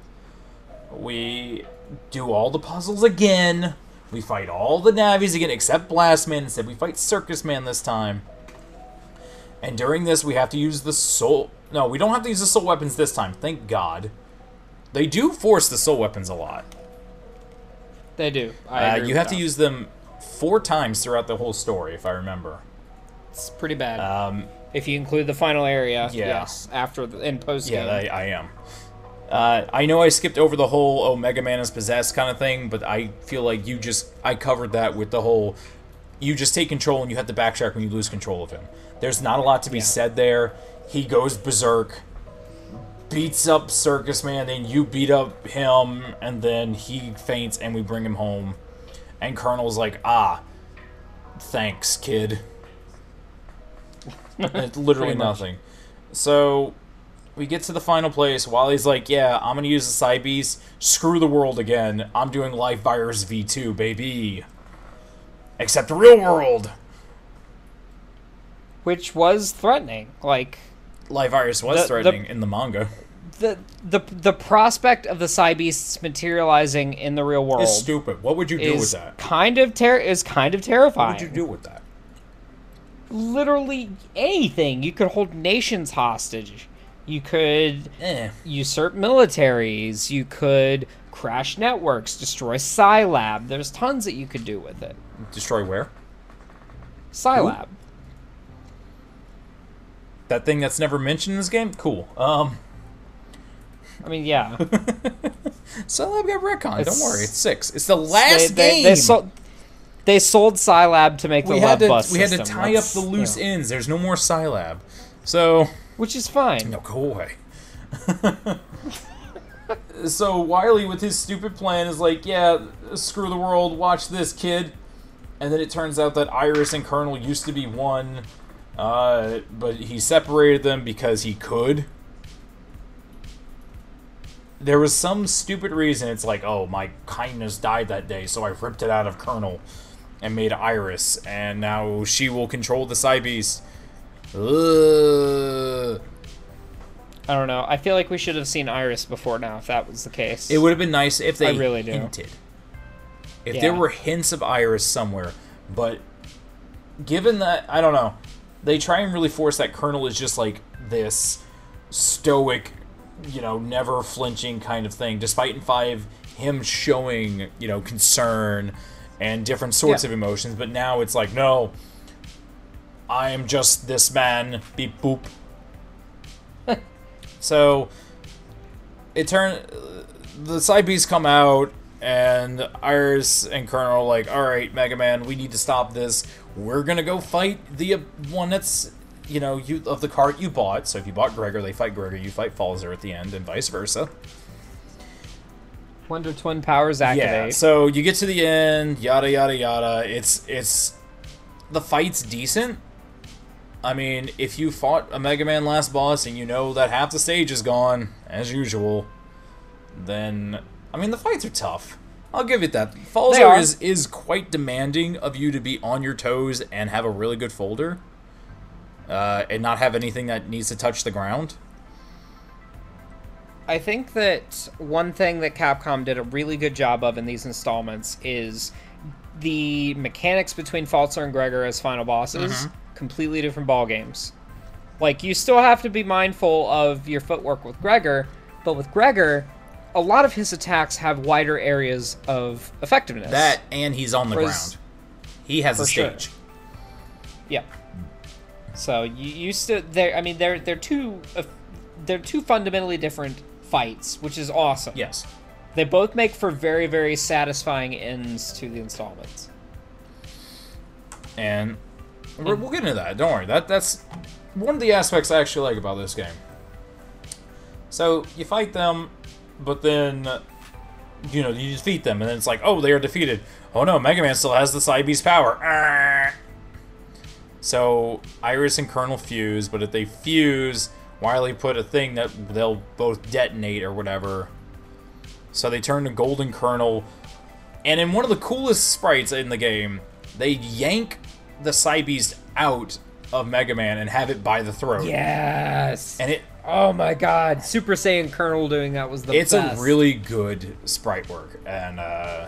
We do all the puzzles again. We fight all the Navis again, except Blastman. Instead, we fight Circus Man this time. And during this, we have to use the soul. No, we don't have to use the soul weapons this time. Thank God. They do force the soul weapons a lot. They do. I Uh, you have to use them four times throughout the whole story, if I remember. It's pretty bad. Um, if you include the final area, yeah. yes. After the in post yeah. I, I am. Uh, I know I skipped over the whole "Oh, Mega Man is possessed" kind of thing, but I feel like you just I covered that with the whole you just take control and you have to backtrack when you lose control of him. There's not a lot to be Yeah. said there. He goes berserk beats up Circus Man, then you beat up him, and then he faints, and we bring him home. And Colonel's like, ah, thanks, kid. it's literally much. nothing. So we get to the final place. Wally's like, yeah, I'm gonna use the Cybeast. Screw the world again. I'm doing Life Virus V2, baby. Except the real world. which was threatening. Like Life Virus was The- the- threatening in the manga. the the the prospect of the Cybeasts materializing in the real world It's stupid. What would you do with that? kind of ter- is kind of terrifying. What would you do with that? Literally anything. You could hold nations hostage. You could Eh. usurp militaries. You could crash networks, destroy Scilab. There's tons that you could do with it. Destroy where? Scilab. That thing that's never mentioned in this game? Cool. Um, I mean, yeah. I've got retcon. Don't worry, it's six. It's the last they, game. They, they sold. They sold Scilab to make the we had to Bus we had to tie up the loose know, ends. There's no more Scilab. So which is fine. no, go away. so Wily, with his stupid plan, is like, yeah, screw the world. Watch this, kid. And then it turns out that Iris and Colonel used to be one, uh, but he separated them because he could. There was some stupid reason. It's like, oh, my kindness died that day, so I ripped it out of Colonel and made Iris, and now she will control the Cybeast. Ugh. I don't know. I feel like we should have seen Iris before now if that was the case. It would have been nice if they I really do. hinted. If there were hints of Iris somewhere, but given that I don't know, they try and really force that Colonel is just like this stoic, you know, never flinching kind of thing. Despite in five, him showing you know concern and different sorts Yeah. of emotions, but now it's like no, I am just this man. Beep boop. so it turn the Cybeasts come out and Iris and Colonel are like, all right, Mega Man, we need to stop this. We're gonna go fight the uh, one that's you know you of the cart you bought. So if you bought Gregar, they fight Gregar. You fight Falzar at the end, and vice versa. Wonder Twin powers activate. Yeah. So you get to the end, yada yada yada. It's it's the fight's decent. I mean, if you fought a Mega Man last boss and you know that half the stage is gone, as usual, then I mean the fights are tough. I'll give it that. They Falzar is is quite demanding of you to be on your toes and have a really good folder, uh, and not have anything that needs to touch the ground. I think that one thing that Capcom did a really good job of in these installments is the mechanics between Falzar and Gregar as final bosses. Mm-hmm. Completely different ball games. Like you still have to be mindful of your footwork with Gregar, but with Gregar, a lot of his attacks have wider areas of effectiveness. That and he's on the Whereas- ground. He has a For sure. stage. Yeah. So you you still there. I mean, they're they're two uh, they're two fundamentally different fights, which is awesome. Yes. They both make for very very satisfying ends to the installments. and we're, we'll get into that. Don't worry. That that's one of the aspects I actually like about this game. So you fight them, but then you know you defeat them, and then it's like, oh, they are defeated. Oh no, Mega Man still has the Cybeast power. Ah. So Iris and Colonel fuse, but if they fuse, Wily put a thing that they'll both detonate or whatever. So they turn to Golden Colonel, and in one of the coolest sprites in the game, they yank the Cybeast out of Mega Man and have it by the throat. Yes. And it oh my God, Super Saiyan Colonel doing that was the it's best. a really good sprite work and uh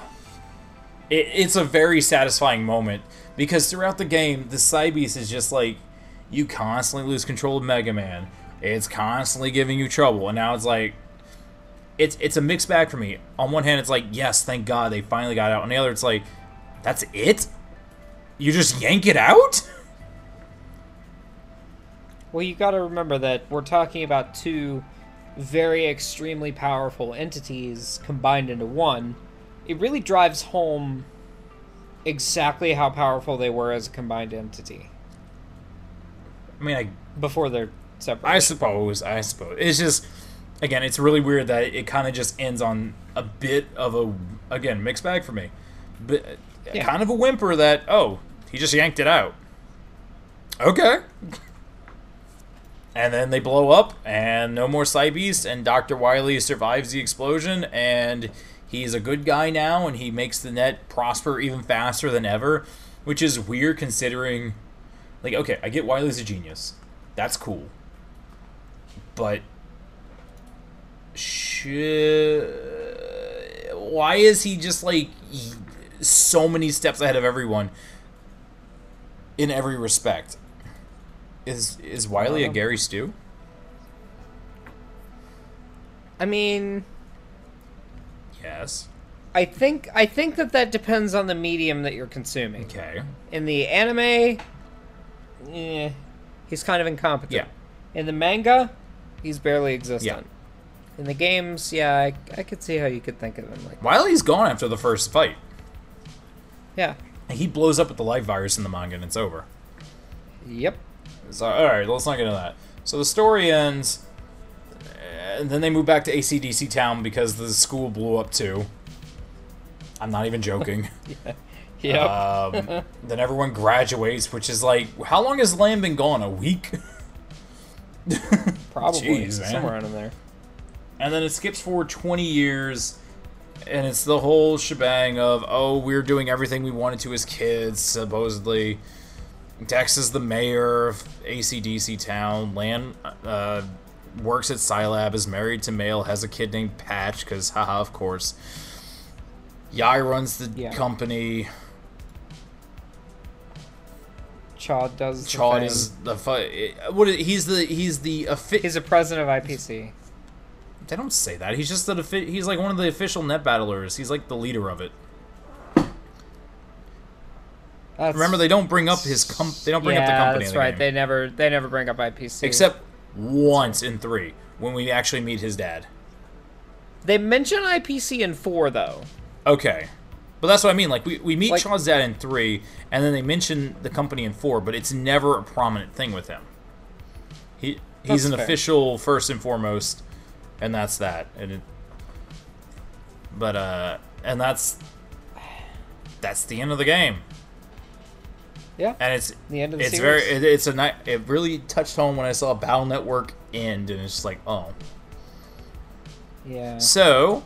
it, it's a very satisfying moment because throughout the game the Cybeast is just like you constantly lose control of Mega Man. It's constantly giving you trouble and now it's like it's it's a mixed bag for me. On one hand it's like yes, thank God they finally got out. On the other it's like that's it? You just yank it out? Well, you got to remember that we're talking about two very extremely powerful entities combined into one. It really drives home exactly how powerful they were as a combined entity I mean I before they're separate. I suppose. I suppose. It's just again, it's really weird that it kind of just ends on a bit of a again mixed bag for me, but Yeah. kind of a whimper that oh he just yanked it out. Okay. And then they blow up, and no more Cybeast, and Dr. Wily survives the explosion, and he's a good guy now, and he makes the net prosper even faster than ever, which is weird considering. Like, okay, I get Wily's a genius. That's cool. But. Should. Why is he just, like, so many steps ahead of everyone in every respect? Is is Wily a. Gary Stu? I mean, Yes. I think I think that that depends on the medium that you're consuming. Okay. In the anime, eh, he's kind of incompetent. Yeah. In the manga, he's barely existent. Yeah. In the games, yeah, I, I could see how you could think of him like, Wily's gone after the first fight. yeah, He blows up with the life virus in the manga and it's over. yep, So, alright, let's not get into that. So the story ends, and then they move back to ACDC Town because the school blew up too. I'm not even joking. yep. um, then everyone graduates, which is like, how long has Lan been gone? A week? Probably jeez, somewhere in there. And then it skips forward 20 years, and it's the whole shebang of, oh, we're doing everything we wanted to as kids, supposedly. Dex is the mayor of ACDC Town. Lan uh, works at Scilab, is married to Mayl, has a kid named Patch, because, haha, of course. Yai runs the Yeah. company. Chaud does. the Chaud is the fu- what? is- He's the he's the offi- He's a president of IPC. They don't say that. He's just the he's like one of the official net battlers. He's like the leader of it. That's, Remember, they don't bring up his com- They don't bring yeah, up the company. that's the right. game. They never they never bring up IPC. except once in three when we actually meet his dad. they mention IPC in four though. Okay, but that's what I mean. Like we we meet Like- dad in three, and then they mention the company in four, but it's never a prominent thing with him. He he's an fair. official first and foremost, and that's that. And it, but uh, and that's that's the end of the game. Yeah. and it's The end of the it's series. very it, it's a night it really touched home when i saw battle network end and it's just like oh Yeah. so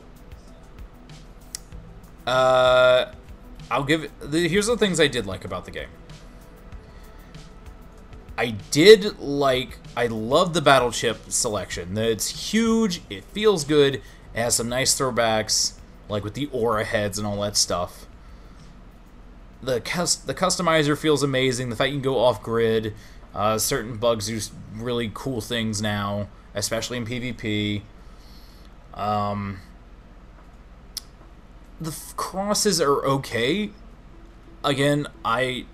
uh i'll give the, here's the things i did like about the game i did like i love the battle chip selection it's huge it feels good it has some nice throwbacks like with the aura heads and all that stuff the cus- the customizer feels amazing. The fact you can go off grid, uh, certain bugs do really cool things now, especially in PvP. Um, the f- crosses are okay. Again, I,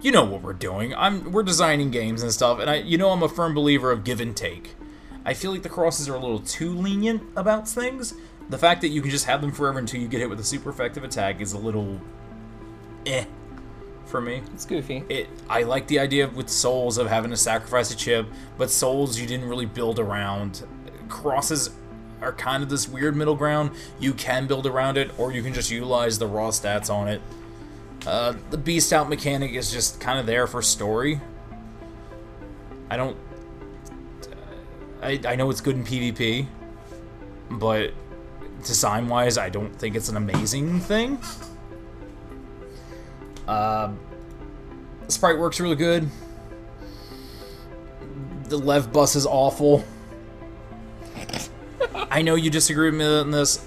you know what we're doing. I'm we're designing games and stuff, and I you know I'm a firm believer of give and take. I feel like the crosses are a little too lenient about things. The fact that you can just have them forever until you get hit with a super effective attack is a little eh for me. It's goofy. It I like the idea with souls of having to sacrifice a chip, but souls you didn't really build around. Crosses are kind of this weird middle ground. You can build around it, or you can just utilize the raw stats on it. Uh, the beast out mechanic is just kind of there for story. I don't. I, I know it's good in PvP, but design wise, I don't think it's an amazing thing. Um, sprite works really good. The Lev bus is awful. I know you disagree with me on this.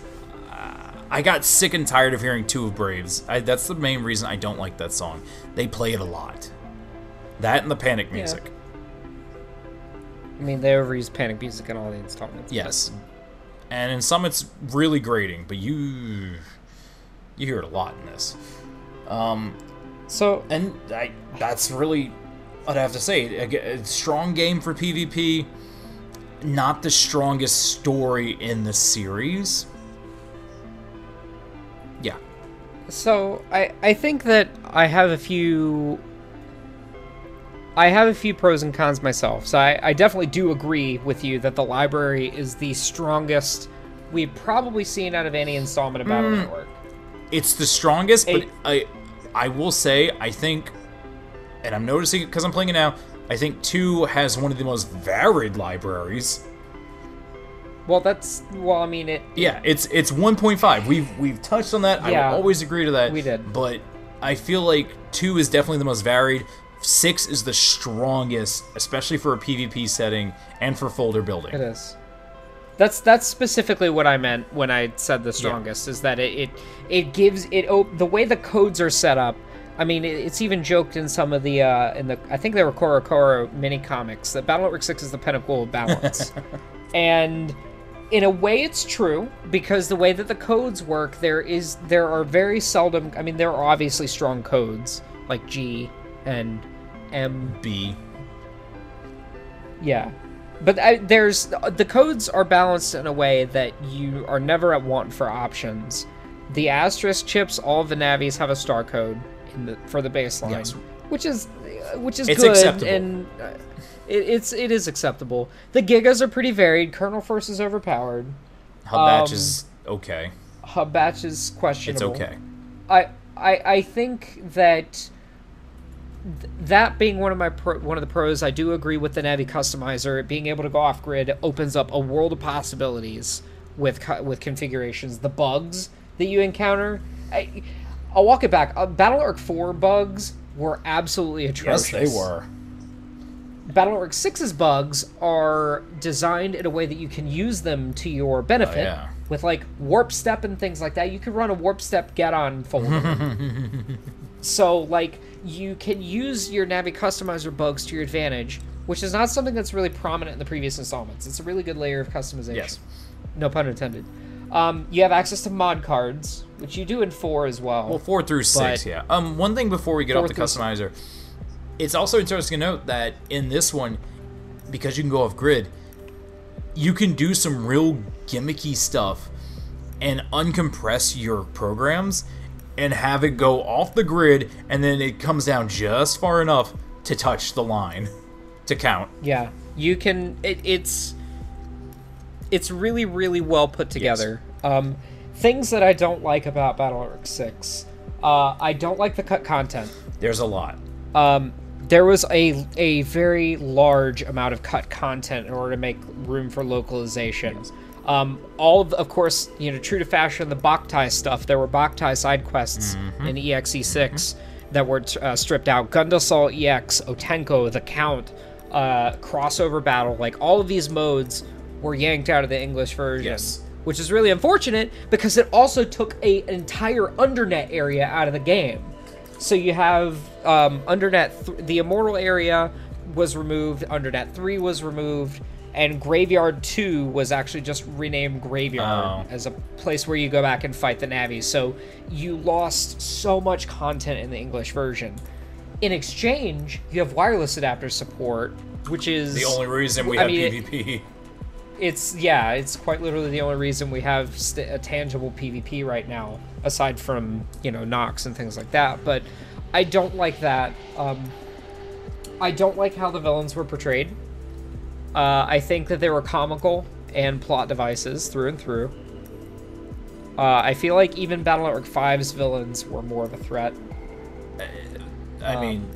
Uh, I got sick and tired of hearing Two of Braves. I, that's the main reason I don't like that song. They play it a lot. That and the panic music. Yeah. I mean, they overuse panic music in all the installments. Yes. And in some it's really grating, but you you hear it a lot in this. Um, So and I that's really what I have to say. A, a strong game for PvP, not the strongest story in the series. Yeah. So I I think that I have a few I have a few pros and cons myself, so I, I definitely do agree with you that the library is the strongest we've probably seen out of any installment of Battle hmm. Network. It's the strongest, but I I will say I think, and I'm noticing it because I'm playing it now. I think two has one of the most varied libraries. Well, that's well, I mean it. Yeah, it's it's 1.5. We've we've touched on that. I will always agree to that. We did. but I feel like two is definitely the most varied. Six is the strongest, especially for a PvP setting and for folder building. It is. That's that's specifically what I meant when I said the strongest is that it it, it gives it op- the way the codes are set up. I mean, it, it's even joked in some of the uh, in the I think they were CoroCoro mini comics that Battle Network Six is the pinnacle of balance, and in a way it's true because the way that the codes work, there is there are very seldom. I mean, there are obviously strong codes like G and M B. yeah, but I, there's the codes are balanced in a way that you are never at want for options. The asterisk chips, all of the Navis have a star code in the for the baseline, Yes. which is which is It's good acceptable. and uh, it, it's it is acceptable. The gigas are pretty varied. Colonel First is overpowered. Hub batch Um, is okay. Hub batch is questionable. It's okay. I I I think that th- that being one of my pro- one of the pros, I do agree with the Navi customizer. Being able to go off grid opens up a world of possibilities with co- with configurations. The bugs that you encounter, I, I'll walk it back. Uh, Battle Arc Four bugs were absolutely atrocious. Yes, they were. Battle Network 6's bugs are designed in a way that you can use them to your benefit. Oh, yeah. With like warp step and things like that. You can run a warp step get on folder. so like you can use your Navi customizer bugs to your advantage, which is not something that's really prominent in the previous installments. It's a really good layer of customization. Yes. No pun intended. Um, you have access to mod cards, which you do in four as well. Well, four through six, yeah. Um, one thing before we get off the customizer, it's also interesting to note that in this one, because you can go off grid, you can do some real gimmicky stuff and uncompress your programs and have it go off the grid, and then it comes down just far enough to touch the line to count. Yeah, you can. It, it's it's really really well put together. Um, things that I don't like about Battle Arc Six, uh, I don't like the cut content. There's a lot. Um, there was a a very large amount of cut content in order to make room for localization. Um, all of, of course, you know, true to fashion, the Boktai stuff. There were Boktai side quests in EXE6 that were uh, stripped out. Gun Del Sol EX, Otenko, the Count, uh, crossover battle, like all of these modes were yanked out of the English version. Yes. Which is really unfortunate because it also took a, an entire undernet area out of the game. So you have um, Undernet, th- the Immortal area was removed, Undernet 3 was removed, and Graveyard 2 was actually just renamed Graveyard Oh. as a place where you go back and fight the Navis. So you lost so much content in the English version. In exchange, you have wireless adapter support, which is The only reason we I have mean, it- PvP. it's yeah, it's quite literally the only reason we have st- a tangible PvP right now, aside from you know Nox and things like that. But I don't like that. Um, I don't like how the villains were portrayed. Uh, I think that they were comical and plot devices through and through. Uh, I feel like even Battle Network 5's villains were more of a threat. I Um, mean,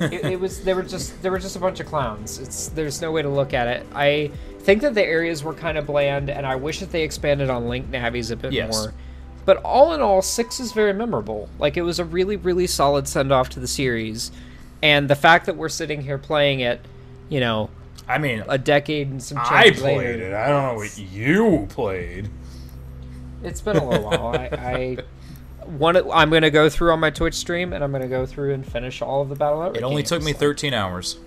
it, it was they were just they were just a bunch of clowns. It's there's no way to look at it. I think that the areas were kind of bland, and I wish that they expanded on Link Navis a bit Yes. more. But all in all, six is very memorable. Like it was a really really solid send off to the series, and the fact that we're sitting here playing it, you know, I mean, a decade and some I played later, it. I don't know what you played. It's been a little while. I, I one I'm gonna go through on my Twitch stream, and I'm gonna go through and finish all of the Battle Network It only took me 13 hours.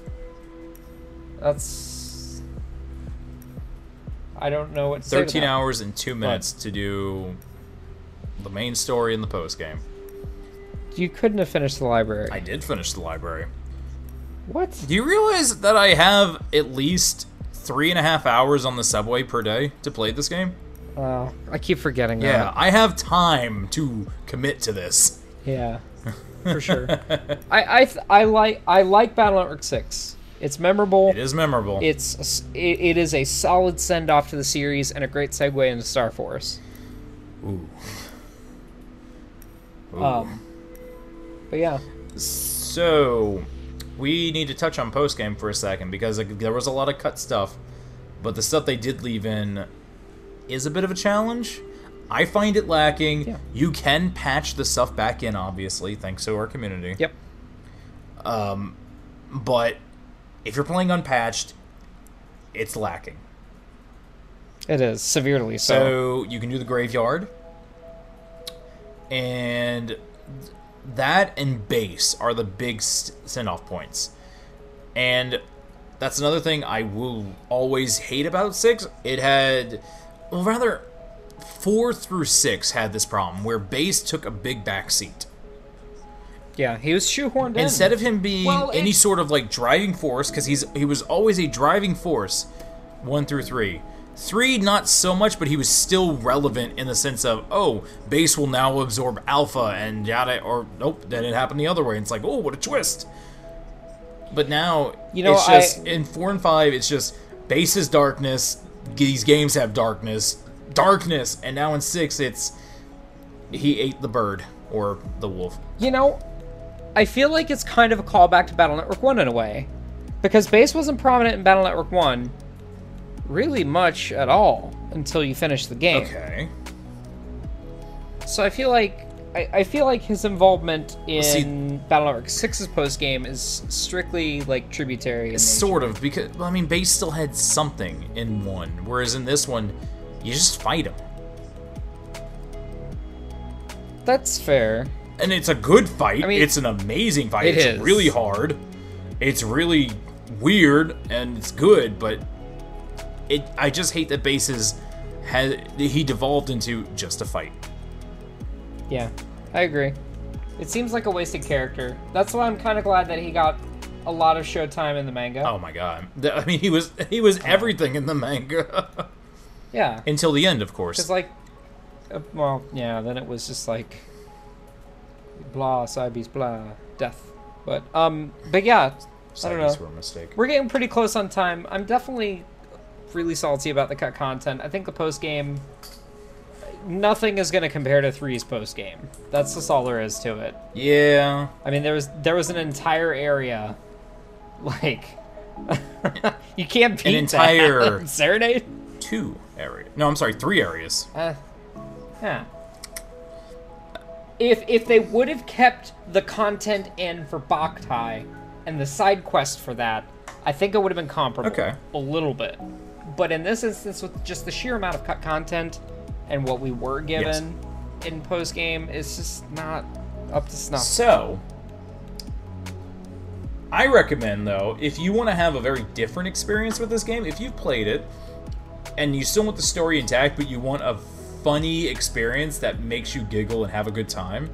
That's. I don't know what to say to 13 that. hours and 2 minutes to do the main story and the post game. You couldn't have finished the library. I did finish the library. what? Do you realize that I have at least three and a half hours on the subway per day to play this game? Oh, I keep forgetting Yeah, that. I have time to commit to this. Yeah. for sure. I I, th- I like I like Battle Network Six. It's memorable. It is memorable. It's it, it is a solid send off to the series and a great segue into Star Force. Ooh. Ooh. Um, but yeah, So, we need to touch on post game for a second because there was a lot of cut stuff, but the stuff they did leave in is a bit of a challenge. I find it lacking. Yeah. You can patch the stuff back in, obviously, thanks to our community. yep. Um, But if you're playing unpatched, it's lacking. It is severely so. So you can do the graveyard, and that and Bass are the big send off points. And that's another thing I will always hate about six. It had, well, rather, four through six had this problem where Bass took a big backseat. yeah, he was shoehorned in. Instead of him being Well, any sort of like driving force, because he's he was always a driving force, one through three. Three, not so much, but he was still relevant in the sense of, oh, Bass will now absorb alpha and yada, or nope, then it happened the other way. And it's like, oh, what a twist. But now, You know, it's just, I- in four and five, it's just Bass is darkness, these games have darkness, darkness, and now in six, it's he ate the bird or the wolf. You know, I feel like it's kind of a callback to Battle Network 1 in a way. Because Bass wasn't prominent in Battle Network 1 really much at all until you finish the game. Okay. So I feel like I, I feel like his involvement in see- Battle Network 6's post game is strictly like tributary. in. Sort of, because well, I mean, Bass still had something in one, whereas in this one, you just fight him, That's fair. and it's a good fight. I mean- it's an amazing fight. It it's is. really hard. It's really weird, and it's good, but it. I just hate that bases had he devolved into just a fight. Yeah, I agree. It seems like a wasted character. That's why I'm kind of glad that he got a lot of showtime in the manga. Oh my god! I mean, he was he was everything in the manga Yeah, until the end, of course. because like, uh, well, yeah. Then it was just like, blah, Cybeasts, blah, death. But um, but yeah, I don't know. Were a mistake. We're getting pretty close on time. I'm definitely really salty about the cut content. I think the post game, nothing is going to compare to three's post game. That's just all there is to it. Yeah. I mean, there was there was an entire area, like you can't beat an entire- that. Serenade. Two areas. No, I'm sorry, three areas. Uh, yeah. If if they would have kept the content in for Boktai and the side quest for that, I think it would have been comparable. Okay. A little bit. But in this instance, with just the sheer amount of cut content and what we were given in post game, it's just not up to snuff. So, I recommend though, if you want to have a very different experience with this game, if you've played it and you still want the story intact, but you want a funny experience that makes you giggle and have a good time,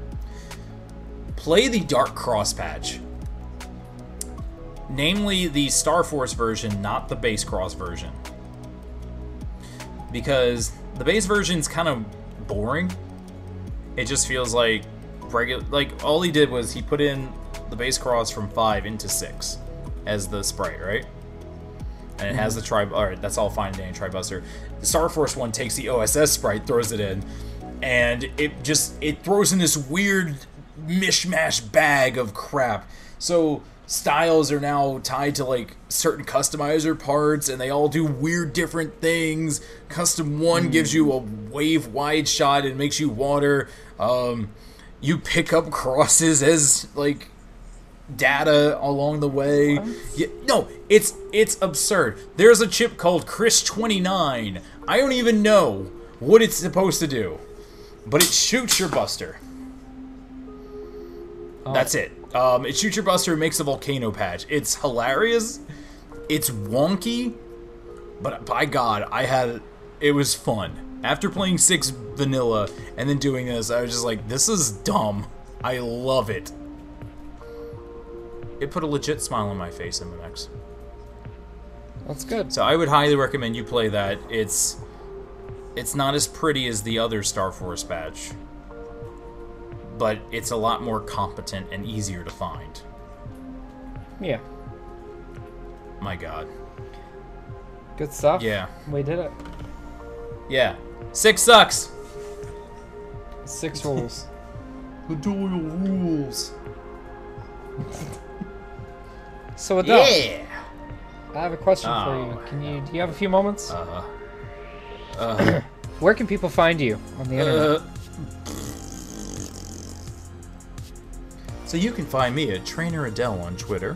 play the Dark Cross patch. Namely, the Star Force version, not the Bass Cross version. Because the Bass version's kind of boring. It just feels like regular. Like all he did was he put in the Bass Cross from five into six as the sprite, right? And it has mm-hmm. the tribe. All right, that's all fine, Danny Tribuster. The Star Force one takes the OSS sprite, throws it in, and it just it throws in this weird mishmash bag of crap. So styles are now tied to like certain customizer parts and they all do weird different things. Custom one gives you a wave wide shot and makes you water. Um, you pick up crosses as like data along the way. Yeah, no it's it's absurd. There's a chip called chris 29 i don't even know what it's supposed to do but it shoots your buster. That's it. Um, it shoots your buster makes a volcano patch. It's hilarious. It's wonky, but by God, I had it was fun. After playing six vanilla and then doing this, I was just like, this is dumb. I love it. It put a legit smile on my face, MMX. That's good. So I would highly recommend you play that. It's it's not as pretty as the other Star Force badge. But it's a lot more competent and easier to find. Yeah. My God. Good stuff. Yeah. We did it. Yeah. Six sucks. Six rules. The Doyle rules. So with that, Yeah. I have a question for Oh, you. Can you do you have a few moments? Uh, huh. uh, Where can people find you on the internet? uh. So you can find me at Trainer Adell on Twitter.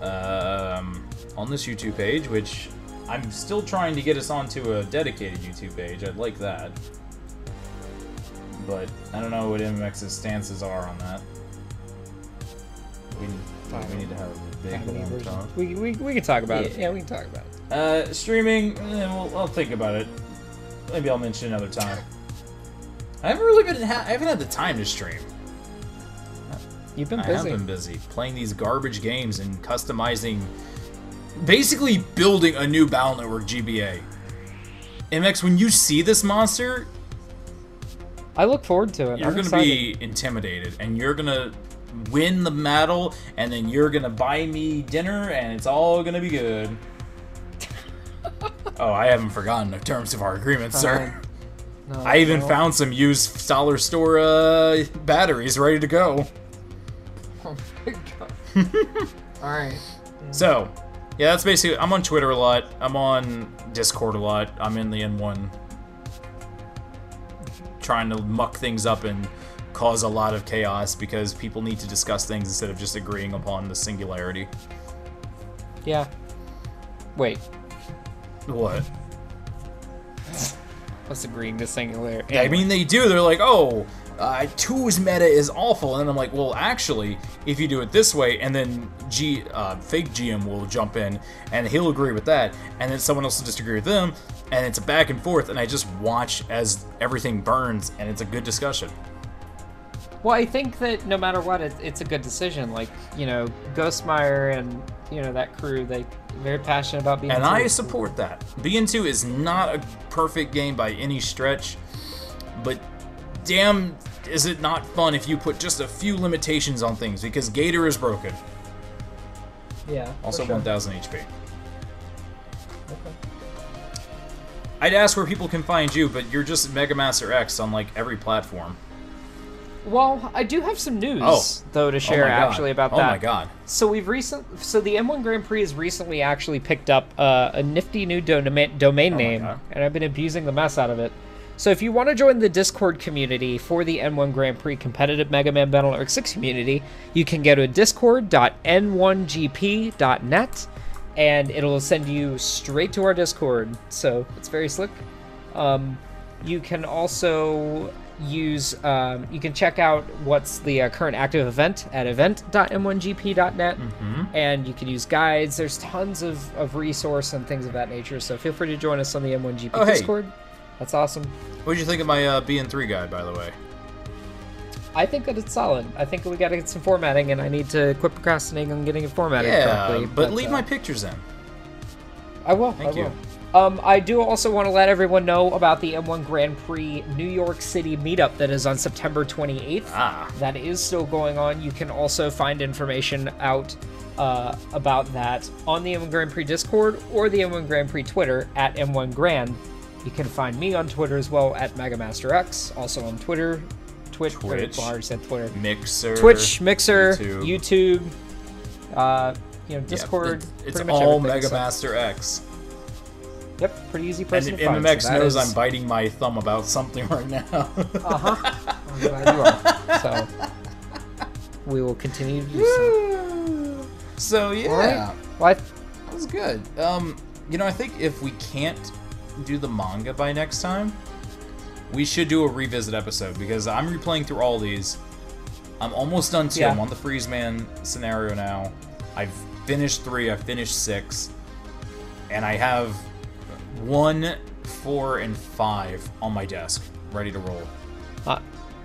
Um, on this YouTube page, which I'm still trying to get us onto a dedicated YouTube page. I'd like that. But I don't know what MMX's stances are on that. We, we need to have a big long talk. we, we, we can talk about it. Yeah. Yeah, we can talk about it. Uh, streaming, eh, well, I'll think about it. Maybe I'll mention another time. I haven't really been. Ha- I haven't had the time to stream. You've been I have busy. been busy playing these garbage games and customizing, basically building a new Battle Network GBA. MX, when you see this monster, I look forward to it. you're I'm gonna excited. be intimidated, and you're gonna win the battle, and then you're gonna buy me dinner, and it's all gonna be good. oh, I haven't forgotten the terms of our agreement, sir. No, I even no. found some used dollar store uh, batteries ready to go. My god. All right. So, yeah, that's basically. I'm on Twitter a lot. I'm on Discord a lot. I'm in the N1, trying to muck things up and cause a lot of chaos because people need to discuss things instead of just agreeing upon the singularity. Yeah. Wait. What? What's agreeing to singularity? I mean, they do. They're like, oh, uh, two's meta is awful, and then I'm like, well, actually, if you do it this way, and then G, uh, fake GM will jump in, and he'll agree with that, and then someone else will disagree with them, and it's a back and forth, and I just watch as everything burns, and it's a good discussion. Well, I think that no matter what, it, it's a good decision. Like you know, Ghostmeyer and you know that crew, they very passionate about being. And I support that. BN2 is not a perfect game by any stretch, but damn, is it not fun if you put just a few limitations on things, because Gator is broken. Yeah. Also sure. 1000 HP. Okay. I'd ask where people can find you, but you're just Mega Master X on like every platform. Well, I do have some news Oh. though to share oh actually about oh that. Oh my god. So we've recent, so the N1 Grand Prix has recently actually picked up uh, a nifty new domain domain Oh name, and I've been abusing the mess out of it. So if you want to join the Discord community for the N1 Grand Prix competitive Mega Man Battle Network 6 community, you can go to discord.n1gp.net, and it'll send you straight to our Discord. So it's very slick. Um, you can also use um, you can check out what's the uh, current active event at event.n1gp.net and you can use guides there's tons of, of resource and things of that nature so feel free to join us on the m1gp Oh, hey. That's awesome What did you think of my uh, BN3 guide, by the way? i think that it's solid i think we got to get some formatting and i need to quit procrastinating on getting it formatted Yeah, correctly but leave uh, my pictures in. I will. Thank I you. will. Um, I do also want to let everyone know about the N1 Grand Prix New York City meetup that is on September 28th. Ah. That is still going on. You can also find information out uh, about that on the N1 Grand Prix Discord or the N1 Grand Prix Twitter at N1 Grand. You can find me on Twitter as well at MegaMasterX. Also on Twitter, Twitch, Twitch. Well, I said Twitter. Mixer. Twitch, Mixer, YouTube. YouTube, uh, you know, Yeah, Discord. it- it's all MegamasterX. So- X. Yep, pretty easy And person to find. MMX so knows is- I'm biting my thumb about something right now. Uh-huh. I'm glad you are. So we will continue to do so. so yeah, right. Well, I that was good. Um, you know, I think if we can't do the manga by next time, we should do a revisit episode because I'm replaying through all these. I'm almost done too. Yeah. I'm on the Freeze Man scenario now. I've finished three. I've finished six, and I have one, four, and five on my desk, ready to roll. uh,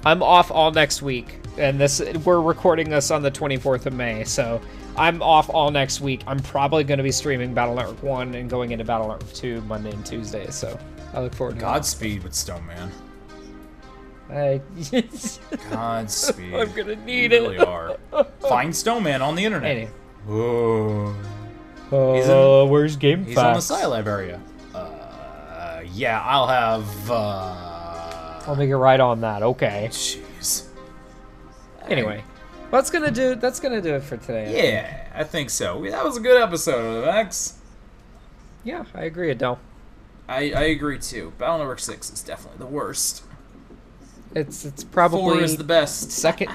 I'm off all next week, and this we're recording this on the 24th of May, so I'm off all next week. I'm probably going to be streaming Battle Network One and going into Battle Network Two Monday and Tuesday. So I look forward to. Godspeed with Stone Man. I, Godspeed. I'm gonna need You really are. Find Snowman on the internet. Anyway. Whoa. Uh, in- where's Game He's on the Scilab area. Uh, yeah, I'll have. Uh, I'll make it right on that. Okay. Jeez. Anyway, that's gonna do. That's gonna do it for today. Yeah, I think so. That was a good episode of X. Yeah, I agree, Adell. I, I agree too. Battle Network 6 is definitely the worst. It's it's probably 4 probably is the best. second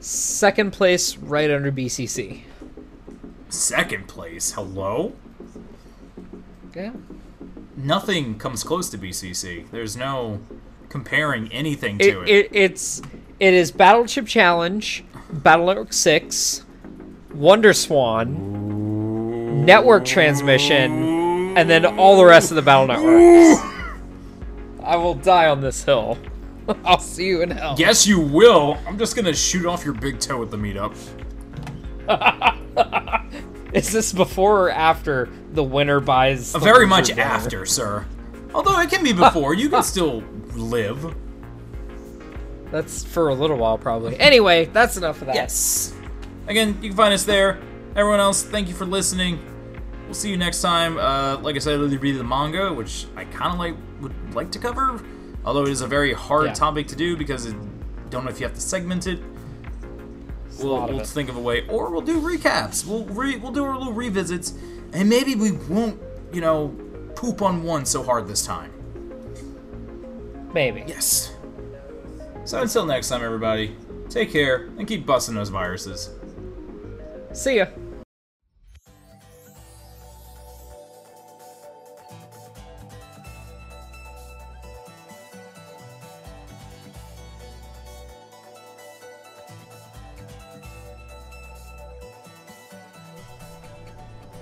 second place right under BCC. Second place. Hello? Yeah. Nothing comes close to BCC. There's no comparing anything It, to it. it it's it is Battle Chip Challenge, Battle Network Six, Wonder Swan, Network Transmission, and then all the rest of the Battle Networks. I will die on this hill. I'll see you in hell. Yes, you will. I'm just gonna shoot off your big toe at the meetup. Is this before or after the winner buys? Uh, the Very much after, sir. Although it can be before. you can still live. That's for a little while, probably. Anyway, that's enough of that. Yes. Again, you can find us there. Everyone else, thank you for listening. We'll see you next time. Uh, like I said, I'll read the manga, which I kind of like would like to cover, although it is a very hard Yeah. topic to do because I don't know if you have to segment it. a We'll, we'll it. think of a way, or we'll do recaps. We'll re, we'll do our little revisits, and maybe we won't, you know, poop on one so hard this time. Maybe. Yes. So until next time, everybody, take care and keep busting those viruses. See ya.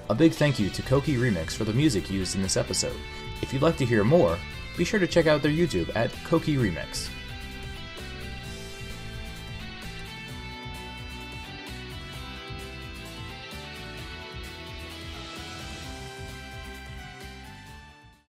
A big thank you to Koki Remix for the music used in this episode. If you'd like to hear more, be sure to check out their YouTube at Koki Remix.